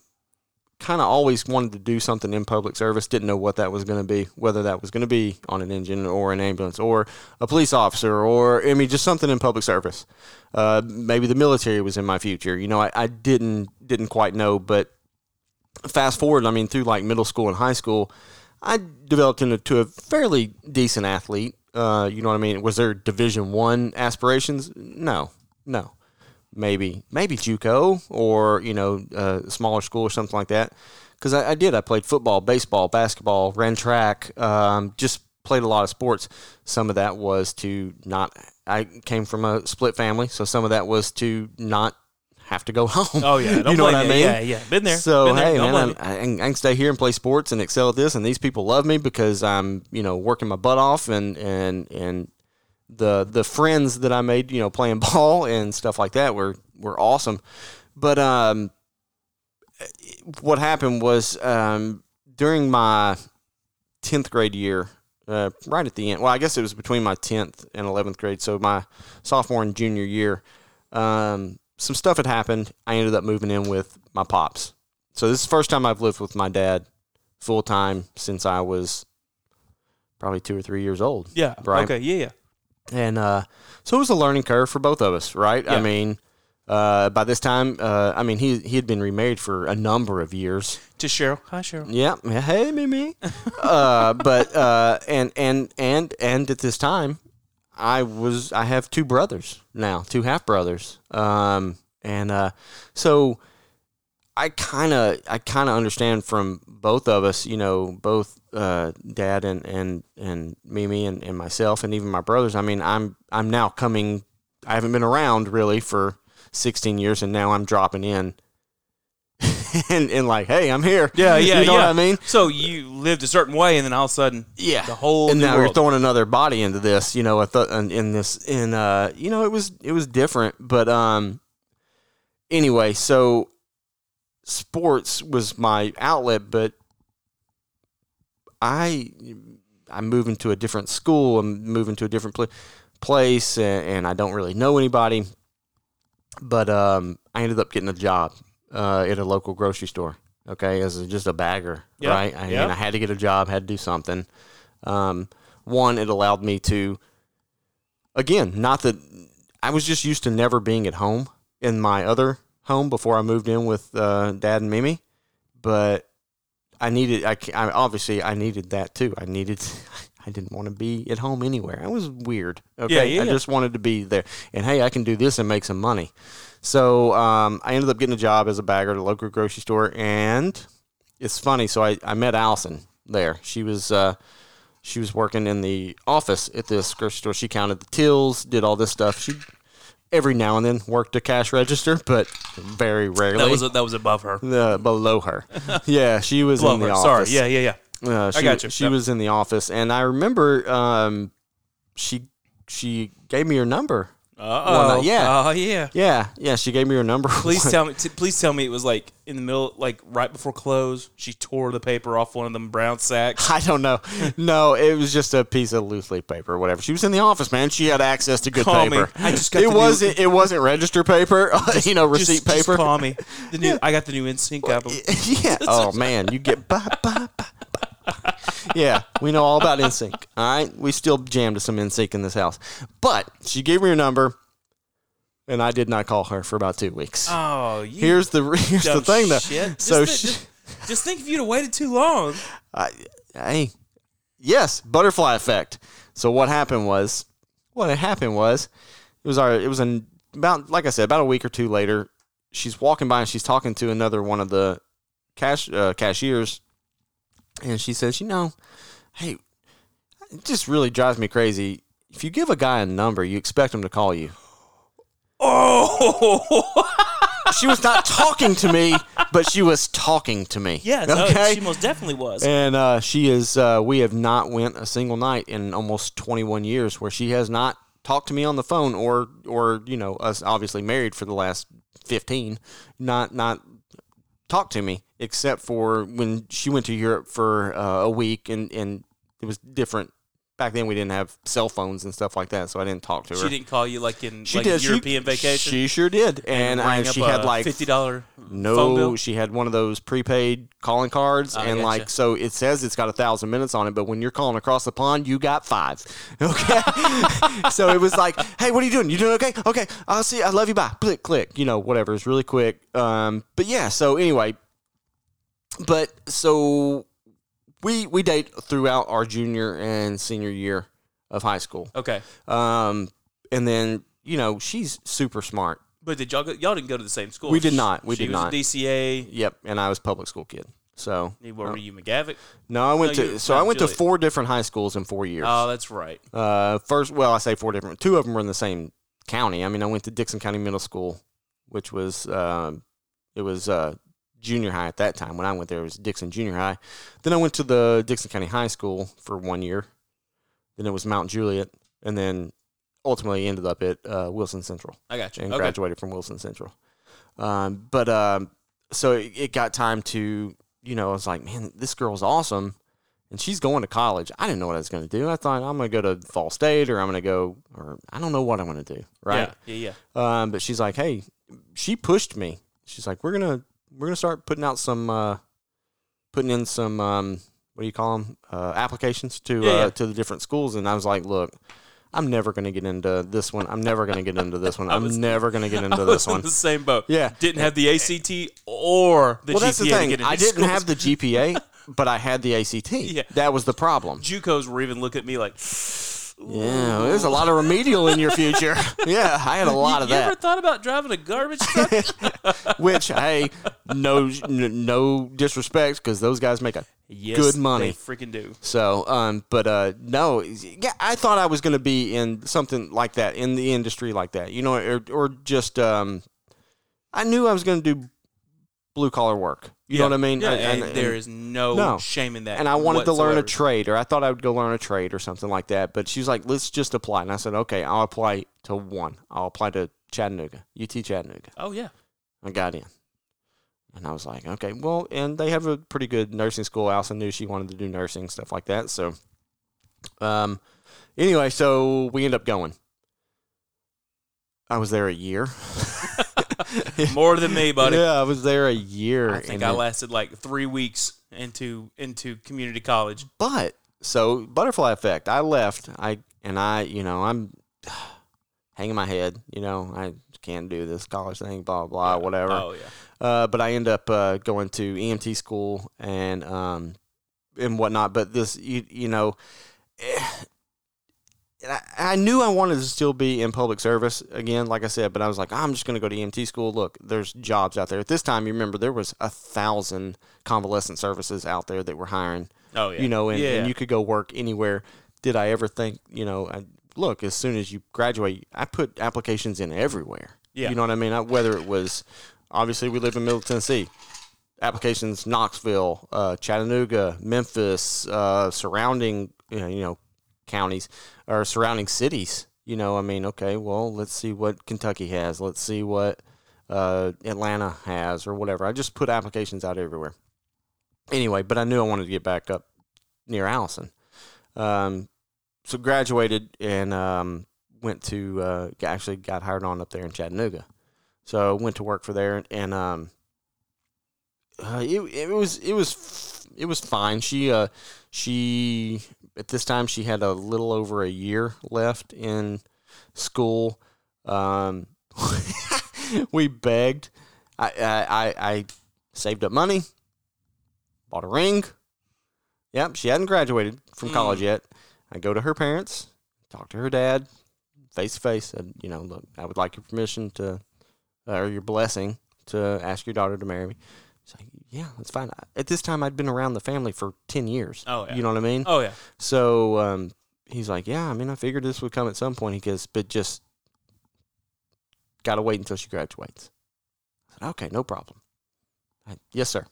kind of always wanted to do something in public service. Didn't know what that was going to be, whether that was going to be on an engine or an ambulance or a police officer or I mean just something in public service. Uh, maybe the military was in my future. You know, I, I didn't didn't quite know, but fast forward, I mean, through like middle school and high school, I developed into to a fairly decent athlete. Uh, you know what I mean? Was there Division One aspirations? No, no. Maybe maybe JUCO or you know uh, a smaller school or something like that. Because I, I did. I played football, baseball, basketball, ran track. Um, just played a lot of sports. Some of that was to not. I came from a split family, so some of that was to not have to go home. Oh yeah, you know what I mean? Yeah, yeah, been there. So been there. hey, Don't man, can- I can stay here and play sports and excel at this, and these people love me because I'm, you know, working my butt off, and and and the the friends that I made, you know, playing ball and stuff like that were were awesome. But um, what happened was um, during my tenth grade year, uh, right at the end. Well, I guess it was between my tenth and eleventh grade, so my sophomore and junior year. Um, some stuff had happened. I ended up moving in with my pops. So this is the first time I've lived with my dad full time since I was probably two or three years old. Yeah. Right. Okay. Yeah. Yeah. And uh, so it was a learning curve for both of us, right? I mean, uh, by this time, uh, I mean he he had been remarried for a number of years. To Cheryl. Hi, Cheryl. Yeah, hey Mimi. uh, but uh, and and and and at this time, I was I have two brothers now, two half brothers. Um, and uh, so I kind of I kind of understand from both of us, you know, both uh, dad and and and Mimi and, and myself and even my brothers. I mean, I'm I'm now coming. I haven't been around really for 16 years, and now I'm dropping in. and, and like, hey, I'm here. Yeah. Yeah. you know yeah. what I mean? So you lived a certain way, and then all of a sudden, Yeah, the whole and now you're throwing another body into this. You know, thought in, this, in uh, you know, it was it was different, but um, anyway, so sports was my outlet, but I I'm moving to a different school. I'm moving to a different pla- place, and, and I don't really know anybody. But um, I ended up getting a job uh, at a local grocery store. Okay, as a, just a bagger, Yeah, right? I mean, I had to get a job, had to do something. Um, one, it allowed me to, again, not that I was just used to never being at home in my other home before I moved in with uh, Dad and Mimi, but I needed. I, I obviously I needed that too. I needed. I didn't want to be at home anywhere. I was weird. Okay, Yeah, yeah, I just wanted to be there. And hey, I can do this and make some money. So um, I ended up getting a job as a bagger at a local grocery store, and it's funny. So I, I met Allison there. She was uh, she was working in the office at this grocery store. She counted the tills, did all this stuff. She every now and then worked a cash register, but very rarely. that was that was above her. uh, below her. yeah, she was Below in the her. office. Sorry. Yeah. Yeah. Yeah. Uh, she, got you. She Yep. was in the office, and I remember um, she she gave me her number. Uh oh. yeah. Oh yeah. Yeah, yeah, she gave me her number. Please tell me. T- please tell me it was like in the middle, like right before close. She tore the paper off one of them brown sacks. I don't know. No, it was just a piece of loose leaf paper or whatever. She was in the office, man. She had access to good Call me. paper. I just got it the new- wasn't. It wasn't register paper. you know, receipt just, just paper. call me. The new. I got the new NSYNC album. yeah. Oh man, you get ba, ba, ba, ba. Yeah, we know all about NSYNC. All right, we still jam to some NSYNC in this house. But she gave me her number, and I did not call her for about two weeks. Oh, here's the here's the thing though. shit. So just, she, just, just think if you'd have waited too long. I, hey, yes, butterfly effect. So what happened was, what had happened was, it was our, it was an about like I said, about a week or two later, she's walking by and she's talking to another one of the cash uh, cashiers, and she says, you know, hey, it just really drives me crazy. If you give a guy a number, you expect him to call you. Oh, She was not talking to me, but she was talking to me. yeah. No, okay. she most definitely was. And uh, she is. Uh, we have not went a single night in almost 21 years where she has not talked to me on the phone, or or you know, us obviously married for the last 15, not not talked to me except for when she went to Europe for uh, a week, and and it was different. Back then, we didn't have cell phones and stuff like that, so I didn't talk to her. she didn't call you like in She like did. She- European vacation. She sure did, and, I, she had like fifty dollar no, she had one of those prepaid calling cards, I and gotcha. like so it says it's got a thousand minutes on it, but when you're calling across the pond, you got five. Okay, so it was like, hey, what are you doing? You doing okay? Okay, I'll see. I love you. Bye. Click, click. You know, whatever. It's really quick. Um, but yeah. So anyway, but so we we date throughout our junior and senior year of high school. Okay. Um, and then you know she's super smart. But did y'all go, y'all didn't go to the same school? We did not. We she did was not. A DCA. Yep, and I was public school kid. So What were you, McGavock? no, I went No, to you- so I no, went Juliet. to four different high schools in four years. Oh, that's right. Uh, first, well, I say four different. Two of them were in the same county. I mean, I went to Dickson County Middle School, which was um, it was uh, junior high at that time. When I went there, it was Dickson Junior High. Then I went to the Dickson County High School for one year. Then it was Mount Juliet, and then ultimately ended up at uh, Wilson Central I got you. and Okay. graduated from Wilson Central. Um, but um, so it, it got time to, you know, I was like, man, this girl's awesome, and she's going to college. I didn't know what I was going to do. I thought I'm going to go to Vol State, or I'm going to go, or I don't know what I'm going to do, right? Yeah, yeah, yeah. Um, but she's like, hey, she pushed me. She's like, we're gonna we're gonna start putting out some, uh, putting in some, um, what do you call them, uh, applications to Yeah, uh, yeah. to the different schools. And I was like, look. I'm never going to get into this one. I'm never going to get into this one. I'm was- never going to get into this one. the same boat. Yeah. Didn't have the ACT or the well, GPA that's the thing. I didn't schools. have the GPA, but I had the ACT. Yeah. That was the problem. JUCOs were even looking at me like, Yeah, there's a lot of remedial in your future. yeah, I had a lot you, of you that. ever thought about driving a garbage truck? Which, hey, no, no disrespect, because those guys make a yes, good money. They freaking do. So, um, but uh, no, yeah, I thought I was going to be in something like that in the industry like that, you know, or, or just um, I knew I was going to do blue collar work. You know what I mean? Yeah, And- and, there is no, No. shame in that. and I wanted to learn a trade, or I thought I would go learn a trade or something like that. But she was like, "Let's just apply," and I said, "Okay, I'll apply to one. I'll apply to Chattanooga, UT Chattanooga." Oh yeah, I got in, and I was like, "Okay, well," and they have a pretty good nursing school. Allison knew she wanted to do nursing stuff like that. So, um, anyway, so we end up going. I was there a year. more than me, buddy. Yeah, I was there a year. I think I then- lasted like three weeks into into community college. But so butterfly effect. I left. I and I, you know, I'm hanging my head. You know, I can't do this college thing. Blah blah, whatever. Oh yeah. Uh, but I end up uh, going to EMT school and um and whatnot. But this, you you know. And I, I knew I wanted to still be in public service again, like I said, but I was like, I'm just going to go to EMT school. Look, there's jobs out there. At this time, you remember there was a thousand convalescent services out there that were hiring Oh yeah. you know, and, yeah. and you could go work anywhere. Did I ever think, you know, I, look, as soon as you graduate, I put applications in everywhere. Yeah. You know what I mean? I, whether it was, obviously, we live in Middle Tennessee. Applications Knoxville, uh, Chattanooga, Memphis, uh, surrounding, you know, you know, counties or surrounding cities. You know, I mean, okay, well, let's see what Kentucky has. Let's see what uh, Atlanta has or whatever. I just put applications out everywhere. Anyway, but I knew I wanted to get back up near Allison. Um, so graduated and um, went to uh, actually got hired on up there in Chattanooga. So went to work for there and um, uh, it it was it was it was fine. She uh she at this time she had a little over a year left in school. Um, we begged. I, I I I saved up money, bought a ring. Yep, she hadn't graduated from Mm. college yet. I go to her parents, talk to her dad, face to face. Said, you know, look, I would like your permission to, or your blessing to ask your daughter to marry me. Like, yeah, that's fine. At this time, I'd been around the family for ten years. Oh, yeah. You know what I mean? Oh yeah. So um, he's like, yeah, I mean, I figured this would come at some point. He goes, but just got to wait until she graduates. I said, okay, no problem. I, yes, sir.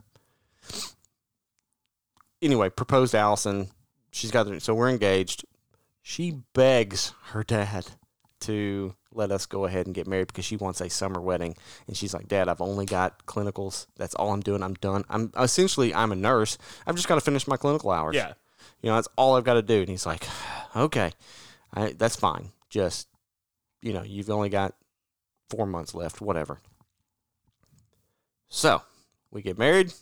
Anyway, proposed to Allison. She's got the, so we're engaged. She begs her dad to let us go ahead and get married because she wants a summer wedding. And she's like, Dad, I've only got clinicals. That's all I'm doing. I'm done. I'm essentially I'm a nurse. I've just got to finish my clinical hours. Yeah. You know, that's all I've got to do. And he's like, okay, I, that's fine. Just, you know, you've only got four months left, whatever. So we get married.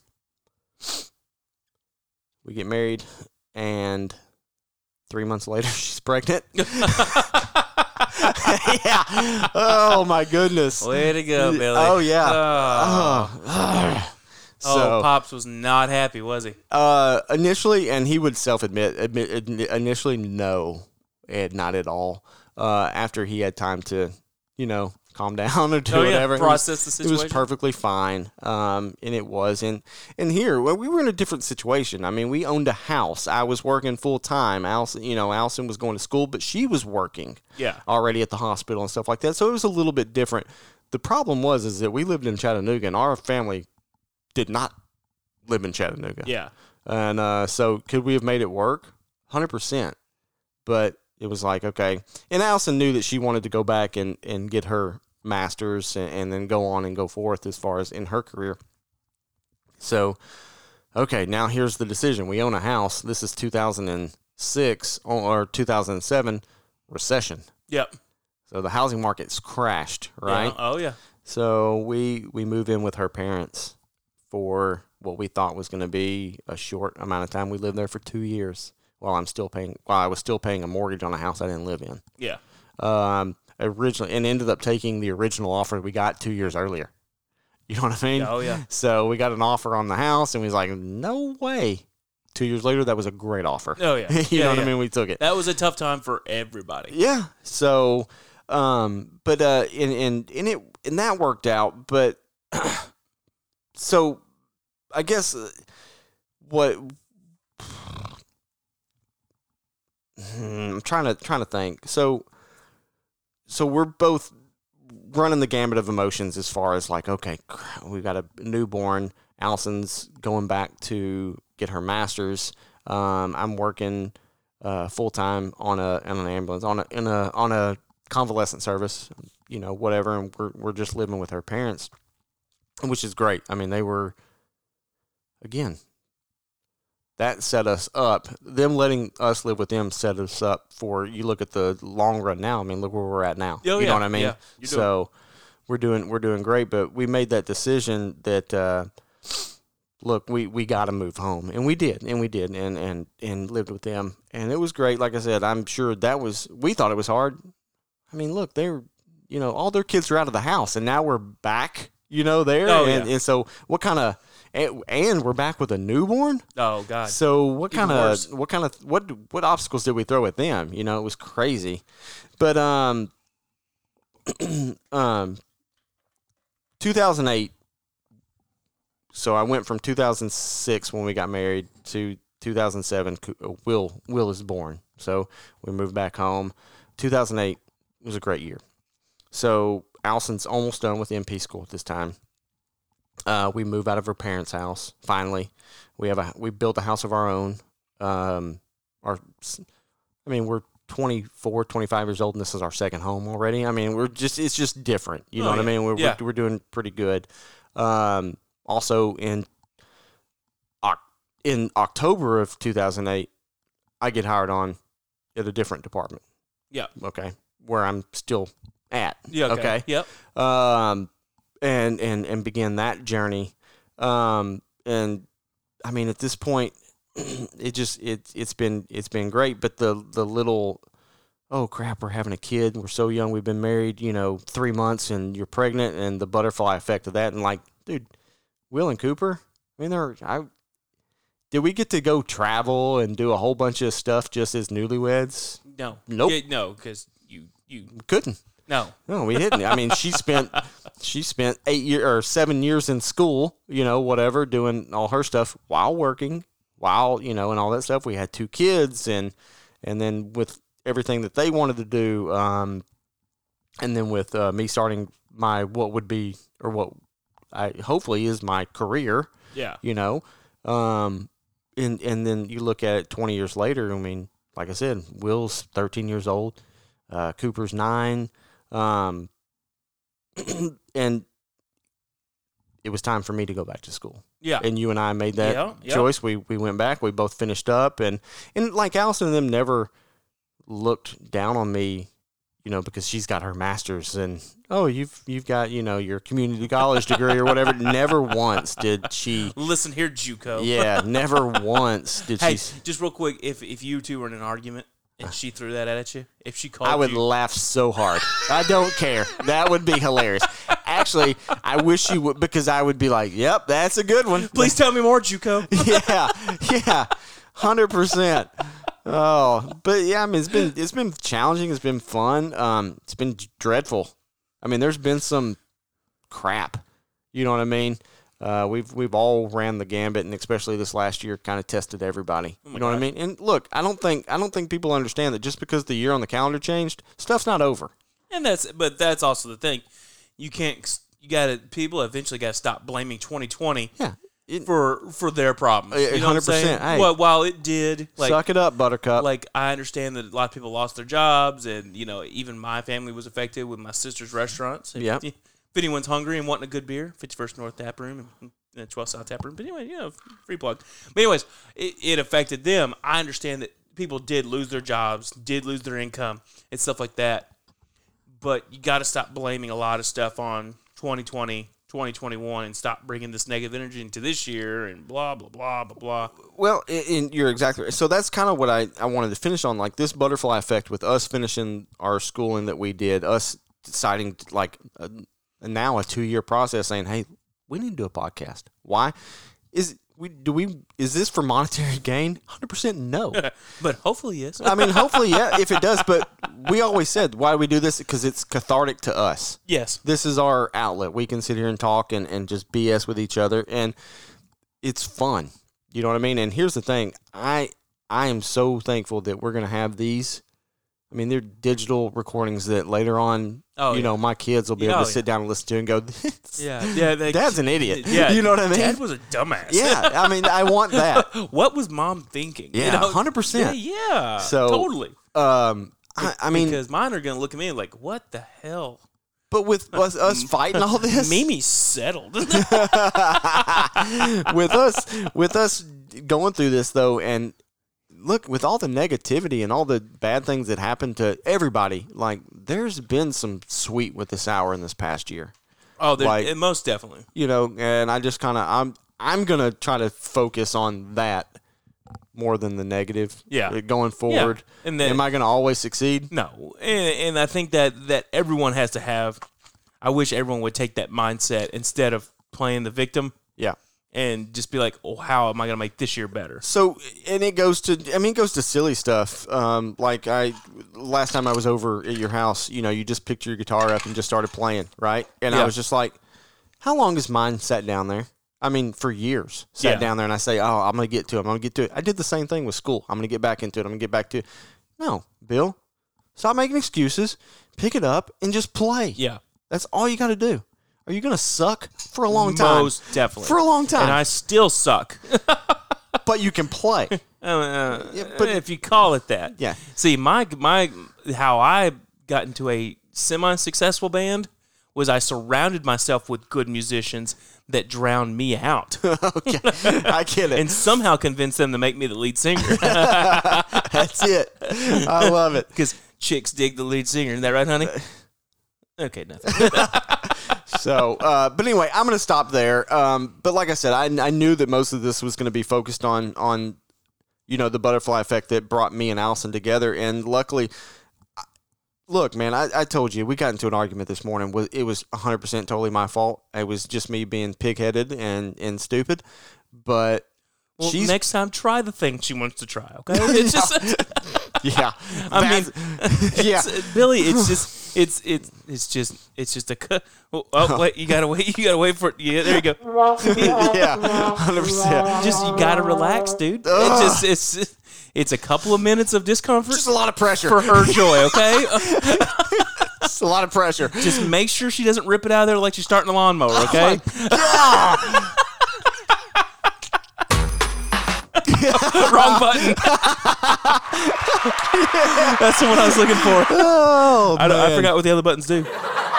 We get married, and three months later, she's pregnant. yeah. Oh, my goodness. Way to go, Billy. Oh, yeah. Oh, Oh. Oh, So, pops was not happy, was he? Uh, initially, and he would self admit, admit, initially, no. and not at all. Uh, after he had time to, you know, calm down or do Oh, yeah, whatever, it was- process the It was perfectly fine, um, and it was. And and here, well, we were in a different situation. I mean, we owned a house. I was working full time. Allison, you know, Allison was going to school, but she was working Yeah. already at the hospital and stuff like that. So it was a little bit different. The problem was is that we lived in Chattanooga, and our family did not live in Chattanooga. Yeah. And uh, so, could we have made it work? Hundred percent. But it was like okay. And Allison knew that she wanted to go back and and get her masters and, and then go on and go forth as far as in her career. So, okay, now here's the decision. We own a house. This is 2006 or 2007 recession. Yep. So the housing market's crashed, right? Yeah. Oh yeah. So we we move in with her parents for what we thought was going to be a short amount of time. We lived there for two years while I'm still paying. While I was still paying a mortgage on a house I didn't live in. Yeah. Um, originally, and ended up taking the original offer we got two years earlier. You know what I mean? Oh yeah. So we got an offer on the house, and we was like, "No way!" Two years later, that was a great offer. Oh yeah. you Yeah, know what yeah. I mean? We took it. That was a tough time for everybody. Yeah. So, um, but uh, and and and it and that worked out. But so, I guess uh, what Hmm, I'm trying to trying to think. So, so we're both running the gambit of emotions as far as like, okay, we've got a newborn. Allison's going back to get her master's. Um, I'm working uh, full time on a on an ambulance on a in a on a convalescent service, you know, whatever, and we're we're just living with her parents, which is great. I mean, they were again that set us up. Them letting us live with them set us up for you. Look at the long run now. I mean, look where we're at now. Oh, you yeah, know what I mean? yeah. So we're doing we're doing great, but we made that decision that. Uh, look, we, we got to move home, and we did, and we did, and and and lived with them, and it was great. Like I said, I'm sure that was we thought it was hard. I mean, look, they're you know all their kids are out of the house, and now we're back, you know, there, Oh, and, yeah. and so what kind of and, and we're back with a newborn. Oh god. So what kind of what kind of what what obstacles did we throw at them? You know, it was crazy. But um um 2008 so I went from 2006 when we got married to 2007 uh, Will Will is born. So we moved back home. 2008 was a great year. So Allison's almost done with NP school at this time. Uh, we move out of her parents' house finally. We have a we built a house of our own. Um, our, I mean, we're 24, 25 years old, and this is our second home already. I mean, we're just it's just different. You know Oh, what I mean? We're, Yeah. we're we're doing pretty good. Um, also in in October of 2008, I get hired on at a different department. Yeah. Okay, where I'm still at. yeah. Okay. okay Yep. um, and and and begin that journey. Um, and I mean, at this point, it just it it's been it's been great. But the the little oh crap, we're having a kid. We're so young. We've been married, you know, three months, and you're pregnant, and the butterfly effect of that. And like, dude, Will and Cooper. I mean, they're I. Did we get to go travel and do a whole bunch of stuff just as newlyweds? No. Nope. Yeah, no, because you you Couldn't. No. No, we didn't. I mean, she spent she spent eight year or seven years in school, you know, whatever, doing all her stuff while working, while you know, and all that stuff. We had two kids, and and then with everything that they wanted to do, um, and then with uh, me starting my what would be or what I hopefully is my career, Yeah. you know, um, and and then you look at it twenty years later. I mean, like I said, Will's thirteen years old, uh, Cooper's nine, um, and it was time for me to go back to school. Yeah. And you and I made that Yeah, yeah. choice. We we went back. We both finished up, and and like Allison and them never looked down on me. You know, because she's got her master's, and oh, you've you've got you know your community college degree or whatever. Never once did she Listen here, JUCO. yeah, never once did Hey, she. just real quick, if if you two were in an argument and she threw that at you, if she called I would you, laugh so hard. I don't care. That would be hilarious. Actually, I wish you would because I would be like, "Yep, that's a good one." please tell me more, JUCO. yeah, yeah, hundred percent. Oh, but yeah, I mean, it's been it's been challenging. It's been fun. Um, it's been dreadful. I mean, there's been some crap. You know what I mean? Uh, we've we've all ran the gambit, and especially this last year, kind of tested everybody. you know what I mean? And look, I don't think I don't think people understand that just because the year on the calendar changed, stuff's not over. And that's but that's also the thing. You can't you got to people eventually got to stop blaming 2020 Yeah, it, for for their problems. You know what I'm 100%. saying? Hey. Well, while it did like suck it up, Buttercup. like I understand that a lot of people lost their jobs, and you know even my family was affected with my sister's restaurants. Yep. If anyone's hungry and wanting a good beer, 51st North Tap Room and and 12th South Tap Room. But anyway, you know, free plug. But anyways, it, it affected them. I understand that people did lose their jobs, did lose their income, and stuff like that. But you got to stop blaming a lot of stuff on 2020. 2021 and stop bringing this negative energy into this year and blah blah blah blah blah. Well, and- you're exactly right. So that's kind of what I, I wanted to finish on, like this butterfly effect with us finishing our schooling that we did, us deciding like a, now a two year process saying, hey, we need to do a podcast. Why? Is we do we is this for monetary gain? Hundred percent no. But hopefully yes. I mean, hopefully, yeah, if it does. But we always said why do we do this because it's cathartic to us yes. this is our outlet. We can sit here and talk and, and just BS with each other and it's fun. You know what I mean? And here's the thing. I I am so thankful that we're gonna have these. I mean, they're digital recordings that later on, Oh, you yeah. know, my kids will be Oh, able to yeah. sit down and listen to and go, "This- Yeah, yeah. They, Dad's an idiot. Yeah, you know what I mean? Dad was a dumbass. yeah, I mean, I want that. what was mom thinking? You Yeah, know? 100%. Yeah, yeah. So- totally. Um, I, I mean, because mine are gonna look at me like, what the hell? but with us, us fighting all this, Mimi's settled. with us with us going through this though and look with all the negativity and all the bad things that happened to everybody like there's been some sweet with this hour in this past year oh, there- Like- most definitely. you know and i just kind of i'm i'm gonna try to focus on that more than the negative Yeah. uh, going forward And then- am i gonna always succeed No, and, and I think that that everyone has to have. I wish everyone would take that mindset instead of playing the victim yeah and just be like, oh, how am I gonna make this year better? So, and it goes to, I mean, it goes to silly stuff. Um, like I, last time I was over at your house, you know, you just picked your guitar up and just started playing, right? And I was just like, how long has mine sat down there? I mean, for years, sat Yeah. down there and I say, oh, I'm going to get to it. I'm going to get to it. I did the same thing with school. I'm going to get back into it. I'm going to get back to it. No, Bill, stop making excuses. Pick it up and just play. Yeah, That's all you got to do. Are you going to suck for a long time? most definitely For a long time. and I still suck. but you can play. Uh, but- if you call it that, Yeah. See, my my how I got into a semi-successful band was I surrounded myself with good musicians that drowned me out, okay. I get it. and somehow convinced them to make me the lead singer That's it. I love it. because chicks dig the lead singer. Isn't that right, honey? Okay, nothing. So, uh, but anyway, I'm going to stop there. Um, but like I said, I, I knew that most of this was going to be focused on on you know the butterfly effect that brought me and Allison together, and luckily. Look, man, I, I told you we got into an argument this morning. It was 100% totally my fault. It was just me being pig-headed and, and stupid. But Well, she's next time, try the thing she wants to try. Okay, it's just, yeah. I mean, yeah. it's- Billy, it's just, it's, it's, it's just, it's just a. cu- Oh, oh, wait, you gotta wait, you gotta wait for it. Yeah, there you go. yeah, 100%. just you gotta relax, dude. It's just it's it's a couple of minutes of discomfort Just a lot of pressure. for her joy. Okay, Just a lot of pressure. just make sure she doesn't rip it out of there like she's starting a lawnmower. Oh Wrong button. That's the one I was looking for. Oh, I, don't, I man. forgot what the other buttons do.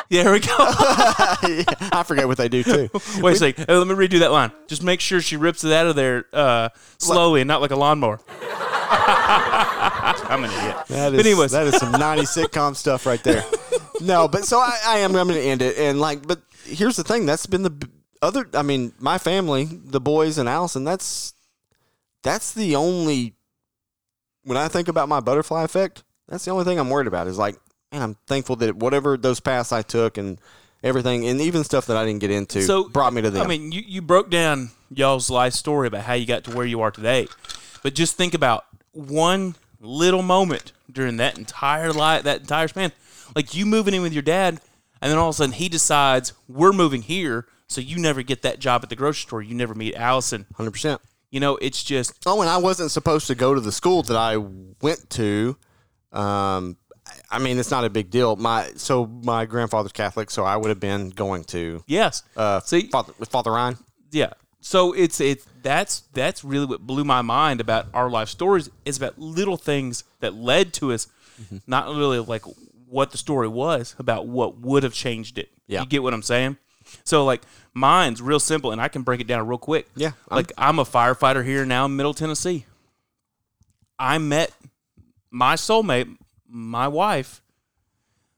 Yeah, here we go. I forget what they do too. Wait a second. Hey, let me redo that line. Just make sure she rips it out of there uh, slowly and not like a lawnmower. I'm an idiot. That is, but anyways, that is some 90 sitcom stuff right there. No, but so I, I am I'm going to end it and like but here's the thing that's been the b- other I mean my family, the boys and Allison, that's that's the only when I think about my butterfly effect, that's the only thing I'm worried about is like man, I'm thankful that whatever those paths I took and everything and even stuff that I didn't get into so brought me to them. I mean, you, you broke down y'all's life story about how you got to where you are today, but just think about one little moment during that entire life, that entire span. Like you moving in with your dad, and then all of a sudden he decides we're moving here, so you never get that job at the grocery store. You never meet Allison. Hundred percent. You know, it's just Oh, and I wasn't supposed to go to the school that I went to. Um, I mean, it's not a big deal. My so my grandfather's Catholic, so I would have been going to yes. uh, See- Father with Father Ryan. Yeah. So it's it's that's that's really what blew my mind about our life stories is about little things that led to us, not really like what the story was about what would have changed it. Yeah. You get what I'm saying? So like mine's real simple and I can break it down real quick. Yeah, I'm- Like I'm a firefighter here now in Middle Tennessee. I met my soulmate, my wife,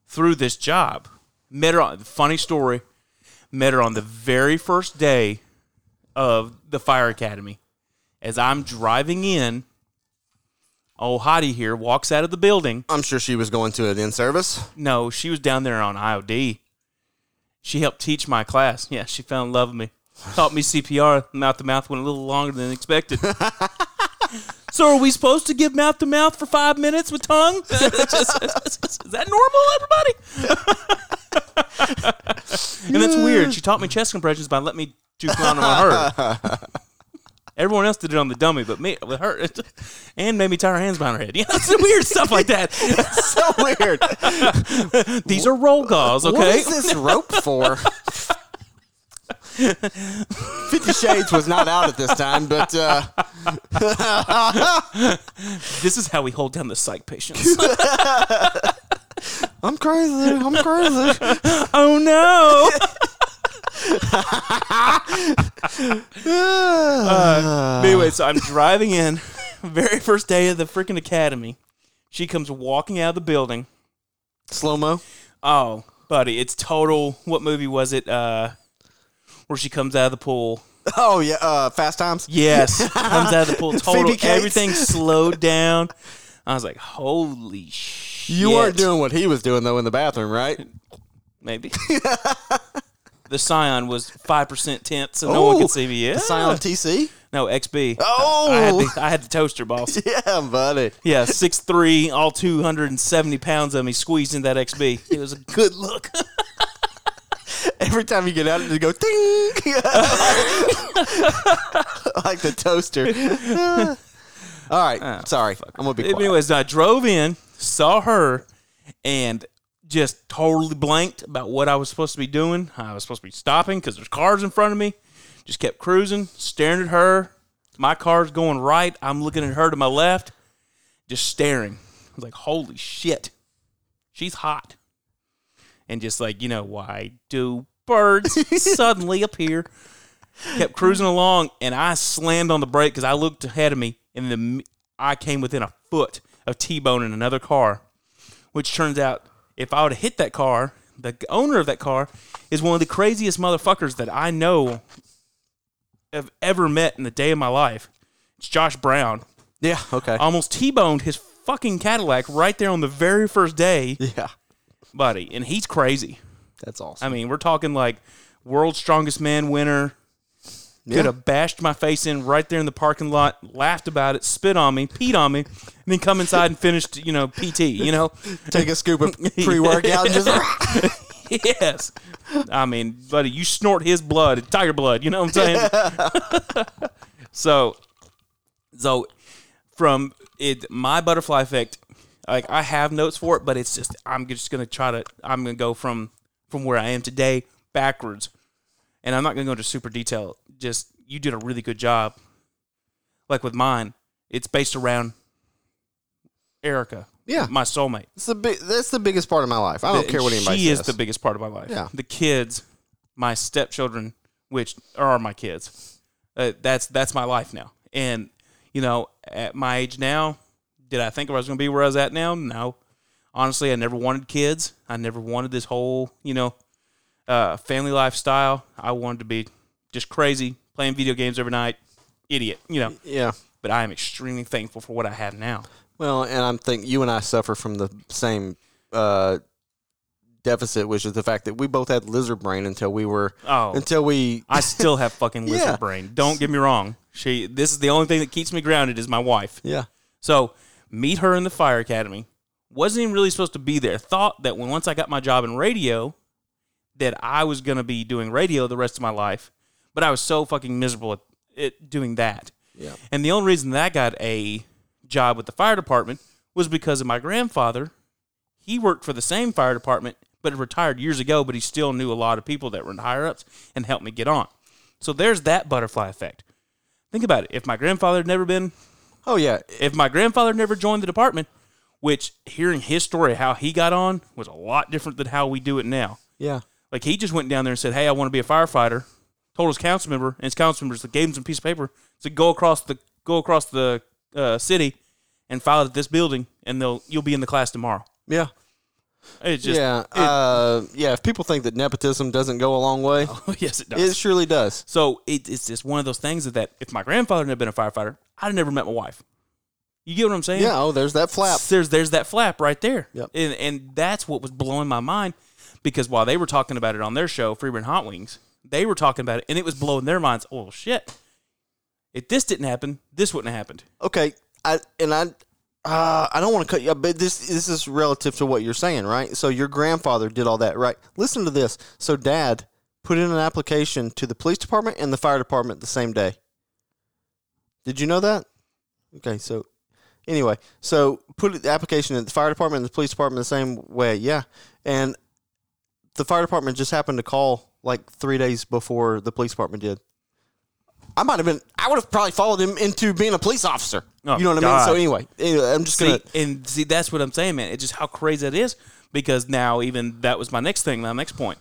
through this job. Met her on funny story. Met her on the very first day of the fire academy. As I'm driving in, old Hottie here walks out of the building. I'm sure she was going to an in service. No, she was down there on IOD. She helped teach my class. Yeah, she fell in love with me. Taught me CPR. Mouth to mouth went a little longer than expected. so, are we supposed to give mouth to mouth for five minutes with tongue? is that normal, everybody? and that's weird. She taught me chest compressions by letting me do on her. Everyone else did it on the dummy, but me with her, and made me tie her hands behind her head. Yeah, it's weird stuff like that. so weird. These are roll gauze, okay? What is this rope for? Fifty Shades was not out at this time, but uh, This is how we hold down the psych patients. I'm crazy. I'm crazy. oh no! Uh, anyway, so I'm driving in, very first day of the freaking academy. She comes walking out of the building. Slow mo. Oh, buddy, it's total. What movie was it? Uh, where she comes out of the pool. Oh yeah, uh, Fast Times. Yes, comes out of the pool. Total. Everything slowed down. I was like, holy shit. You weren't doing what he was doing though in the bathroom, right? maybe. the Scion was five percent tint, so no one could see me. Yeah, The Scion TC. no XB. Oh. I had, the, I had the toaster, boss. Yeah, buddy. Yeah, six three, all two hundred and seventy pounds of me squeezed in that XB. It was a good look. Every time you get out, of it you go ding, like the toaster. All right, ah, sorry, I'm gonna be quiet. Anyways, I drove in, saw her, and just totally blanked about what I was supposed to be doing. I was supposed to be stopping because there's cars in front of me. Just kept cruising, staring at her. My car's going right. I'm looking at her to my left, just staring. I was like, holy shit. She's hot. And just like, you know, why do birds suddenly appear? Kept cruising along, and I slammed on the brake because I looked ahead of me, and the I came within a foot of T-boning another car, which turns out if I would have hit that car, the owner of that car is one of the craziest motherfuckers that I know have ever met in the day of my life. It's Josh Brown. yeah, okay. Almost T-boned his fucking Cadillac right there on the very first day, yeah, buddy, and he's crazy. that's awesome. I mean, we're talking like world's strongest man winner. Yeah. Could have bashed my face in right there in the parking lot, laughed about it, spit on me, peed on me, and then come inside and finished, you know, PT, you know? Take a scoop of pre-workout and just yes. I mean, buddy, you snort his blood, tiger blood, you know what I'm saying? so, so from it, my butterfly effect, like I have notes for it, but it's just, I'm just going to try to, I'm going to go from, from where I am today backwards. And I'm not going to go into super detail. Just, you did a really good job. Like with mine, it's based around Erica, yeah. my soulmate. It's the big. That's the biggest part of my life. I don't The- care what anybody She says. is the biggest part of my life. Yeah. The kids, my stepchildren, which are my kids. Uh, that's that's my life now. And you know, at my age now, did I think I was going to be where I was at now? No. Honestly, I never wanted kids. I never wanted this whole, you know, uh, family lifestyle. I wanted to be just crazy, playing video games every night, idiot, you know. yeah. But I am extremely thankful for what I have now. Well, and I'm think you and I suffer from the same uh, deficit, which is the fact that we both had lizard brain until we were Oh, until we. I still have fucking lizard Yeah. brain. Don't get me wrong. She this is the only thing that keeps me grounded is my wife. yeah. So meet her in the fire academy. Wasn't even really supposed to be there. Thought that when once I got my job in radio, that I was gonna be doing radio the rest of my life. But I was so fucking miserable at it doing that. Yeah. And the only reason that I got a job with the fire department was because of my grandfather. He worked for the same fire department, but retired years ago, but he still knew a lot of people that were in higher ups and helped me get on. So there's that butterfly effect. Think about it. If my grandfather had never been, Oh yeah. if my grandfather never joined the department, which hearing his story, how he got on, was a lot different than how we do it now. Yeah. Like he just went down there and said, "Hey, I want to be a firefighter." Told his council member, and his council members gave him some piece of paper. to "Go across the go across the uh, city and file at this building, and they'll you'll be in the class tomorrow." Yeah. It's just yeah. it- uh, yeah. If people think that nepotism doesn't go a long way, yes, it does. it surely does. so it, it's just one of those things that, that if my grandfather had been a firefighter, I'd have never met my wife. You get what I'm saying? Yeah. Oh, there's that flap. There's there's that flap right there. Yep. And and that's what was blowing my mind because while they were talking about it on their show, Freeburn Hot Wings, they were talking about it and it was blowing their minds. Oh shit. If this didn't happen, this wouldn't have happened. Okay. I and I. Uh, I don't want to cut you up, but this this is relative to what you're saying, right? So your grandfather did all that, right? Listen to this. So dad put in an application to the police department and the fire department the same day. Did you know that? Okay, so anyway, so put the application in the fire department and the police department the same way, yeah. And the fire department just happened to call like three days before the police department did. I might have been. I would have probably followed him into being a police officer. Oh, you know what I mean? So anyway, anyway, I'm just See, gonna. and see, that's what I'm saying, man. It's just how crazy that is because now, even that was my next thing, my next point.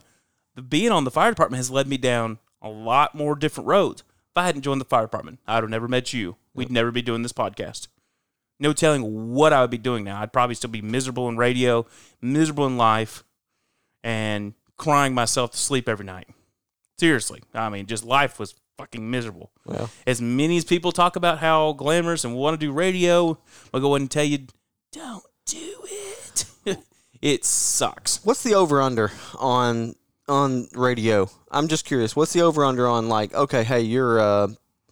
The being on the fire department has led me down a lot more different roads. If I hadn't joined the fire department, I'd have never met you. We'd never be doing this podcast. No telling what I would be doing now. I'd probably still be miserable in radio, miserable in life, and crying myself to sleep every night. Seriously. I mean, just life was fucking miserable. As many as people talk about how glamorous and want to do radio, I'll go ahead and tell you, don't do it. it sucks. what's the over under on on radio? I'm just curious. What's the over under on like? Okay, hey, you're. uh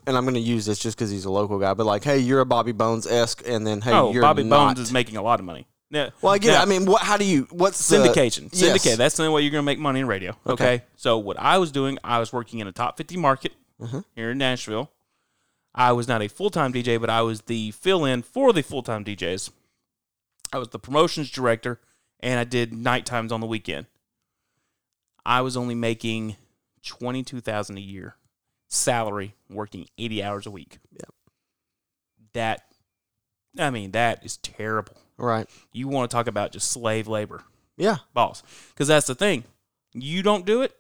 and I'm going to use this just because he's a local guy, but like, hey, you're a Bobby Bones esque, and then hey, oh, you're Bobby not. Bones is making a lot of money. Yeah. Well, I get Now, it. I mean, what? How do you? What's the- syndication. Yes. Syndicate. That's the only way you're going to make money in radio. Okay? Okay. So what I was doing, I was working in a top 50 market Mm-hmm. here in Nashville. I was not a full time DJ, but I was the fill in for the full time DJs. I was the promotions director, and I did night times on the weekend. I was only making twenty two thousand a year salary, working eighty hours a week. Yeah. That, I mean, that is terrible. Right? You want to talk about just slave labor Yeah, boss. Because that's the thing. You don't do it,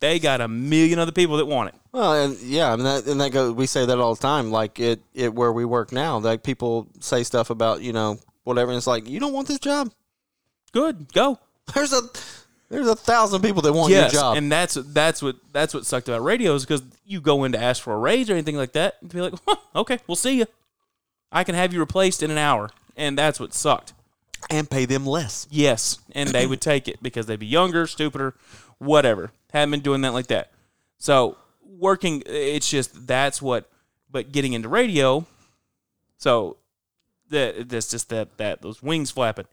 they got a million other people that want it. Well, and yeah, mean that, and that goes. We say that all the time. Like it, it where we work now. Like people say stuff about you know whatever, and it's like you don't want this job. Good, go. There's a there's a thousand people that want yes, your job. and that's that's what that's what sucked about radio is because you go in to ask for a raise or anything like that, and be like, huh, okay, we'll see you. I can have you replaced in an hour, and that's what sucked. and pay them less. Yes, and they would take it because they'd be younger, stupider, whatever. Hadn't been doing that like that. So working, it's just that's what. But getting into radio, so that that's just that that those wings flapping.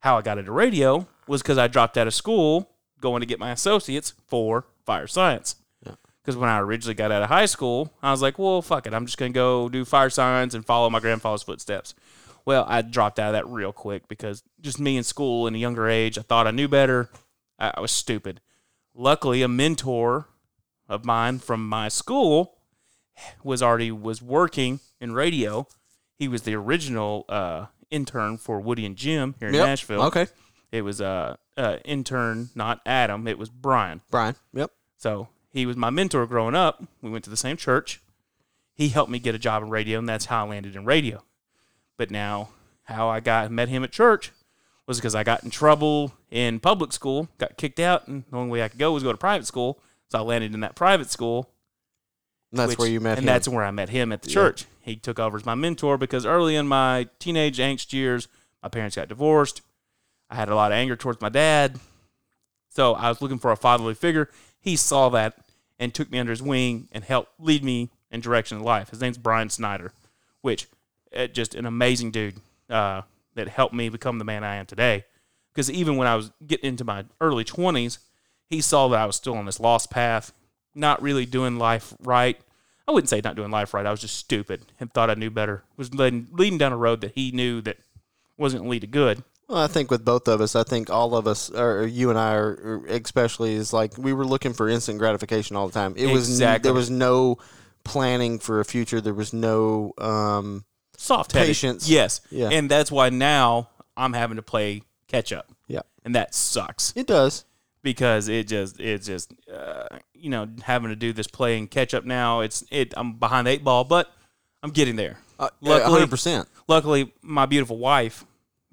How I got into radio was because I dropped out of school going to get my associates for fire science. Yeah. Because when I originally got out of high school, I was like, well, fuck it. I'm just going to go do fire science and follow my grandfather's footsteps. Well, I dropped out of that real quick because just me in school in a younger age, I thought I knew better. I, I was stupid. Luckily, a mentor of mine from my school was already was working in radio. He was the original uh, intern for Woody and Jim here in Yep. Nashville. Okay, It was uh, uh, intern, not Adam. It was Brian. Brian. Yep. So he was my mentor growing up. We went to the same church. He helped me get a job in radio, and that's how I landed in radio. But now, how I got met him at church was because I got in trouble in public school, got kicked out, and the only way I could go was go to private school. So I landed in that private school. And that's which- where you met him. and him. that's where I met him at the Yeah. church. He took over as my mentor because early in my teenage angst years, my parents got divorced. I had a lot of anger towards my dad. So I was looking for a fatherly figure. He saw that and took me under his wing and helped lead me in direction of life. His name's Brian Snyder, which just an amazing dude uh, that helped me become the man I am today. Because even when I was getting into my early 20s, he saw that I was still on this lost path, not really doing life right. I wouldn't say not doing life right. I was just stupid and thought I knew better. Was leading, leading down a road that he knew that wasn't going to lead to good. Well, I think with both of us, I think all of us, or you and I, are especially, is like we were looking for instant gratification all the time. It was there was no planning for a future. There was no um, Soft Patience. Yes. Yeah. And that's why now I'm having to play catch up. yeah. And that sucks. It does. because it just it's just uh, you know having to do this playing catch up now it's it I'm behind the eight ball but I'm getting there. Uh, Luckily- hundred percent. Luckily, my beautiful wife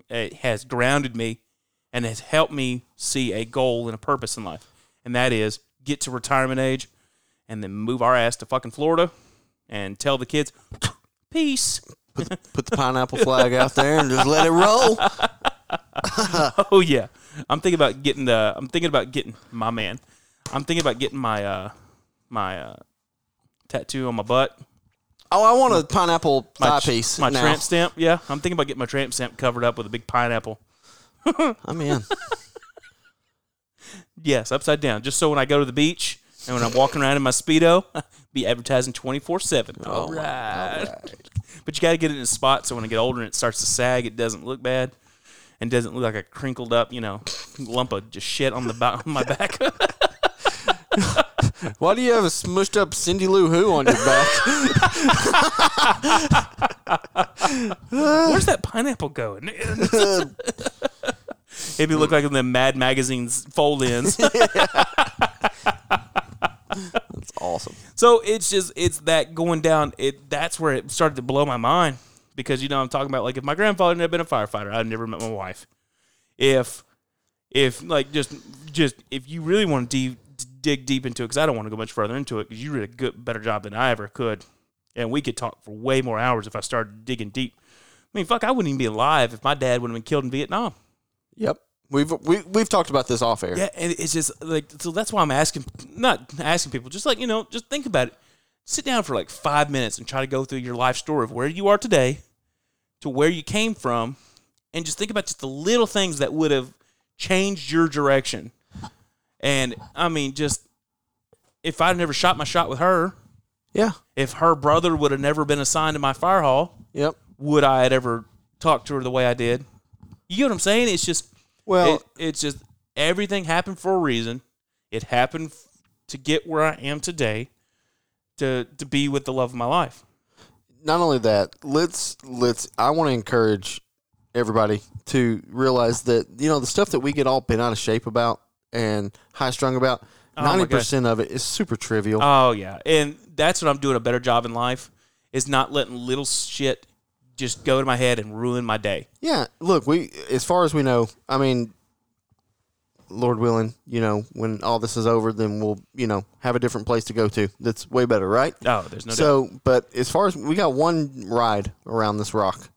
uh, has grounded me and has helped me see a goal and a purpose in life, and that is get to retirement age and then move our ass to fucking Florida and tell the kids peace. Put the pineapple flag out there and just let it roll. Oh yeah, I'm thinking about getting the. I'm thinking about getting my man. I'm thinking about getting my uh my uh tattoo on my butt. Oh, I want a pineapple My thigh piece. My now. tramp stamp. Yeah, I'm thinking about getting my tramp stamp covered up with a big pineapple. I'm in. Yes, upside down, just so when I go to the beach and when I'm walking around in my speedo, be advertising 24 seven. Oh, all Oh. But you got to get it in a spot so when I get older and it starts to sag, it doesn't look bad. And doesn't look like a crinkled up, you know, lump of just shit on the on my back. Why do you have a smushed up Cindy Lou Who on your back? Where's that pineapple going? Maybe look like in the Mad Magazine's fold ins. It's awesome. so it's just it's that going down. It that's where it started to blow my mind because you know I'm talking about like if my grandfather had been a firefighter, I'd never met my wife. If if like just just if you really want to dig deep into it, because I don't want to go much further into it, because you did a good better job than I ever could, and we could talk for way more hours if I started digging deep. I mean, fuck, I wouldn't even be alive if my dad wouldn't have been killed in Vietnam. Yep. We've we, we've talked about this off air. Yeah, and it's just like so. That's why I'm asking, not asking people, just like you know, just think about it. Sit down for like five minutes and try to go through your life story of where you are today to where you came from, and just think about just the little things that would have changed your direction. And I mean, just if I'd never shot my shot with her, Yeah. if her brother would have never been assigned to my fire hall, Yep. would I had ever talked to her the way I did? You get what I'm saying? It's just Well, it, it's just everything happened for a reason. It happened to get where I am today, to to be with the love of my life. not only that, let's let's I want to encourage everybody to realize that you know the stuff that we get all bent out of shape about and high strung about, Oh ninety percent of it is super trivial. Oh yeah, and that's what I'm doing a better job in life is not letting little shit just go to my head and ruin my day. yeah, look, we as far as we know, I mean, Lord willing, you know, when all this is over, then we'll you know have a different place to go to. That's way better, right? Oh, there's no doubt. so, but as far as we got one ride around this rock,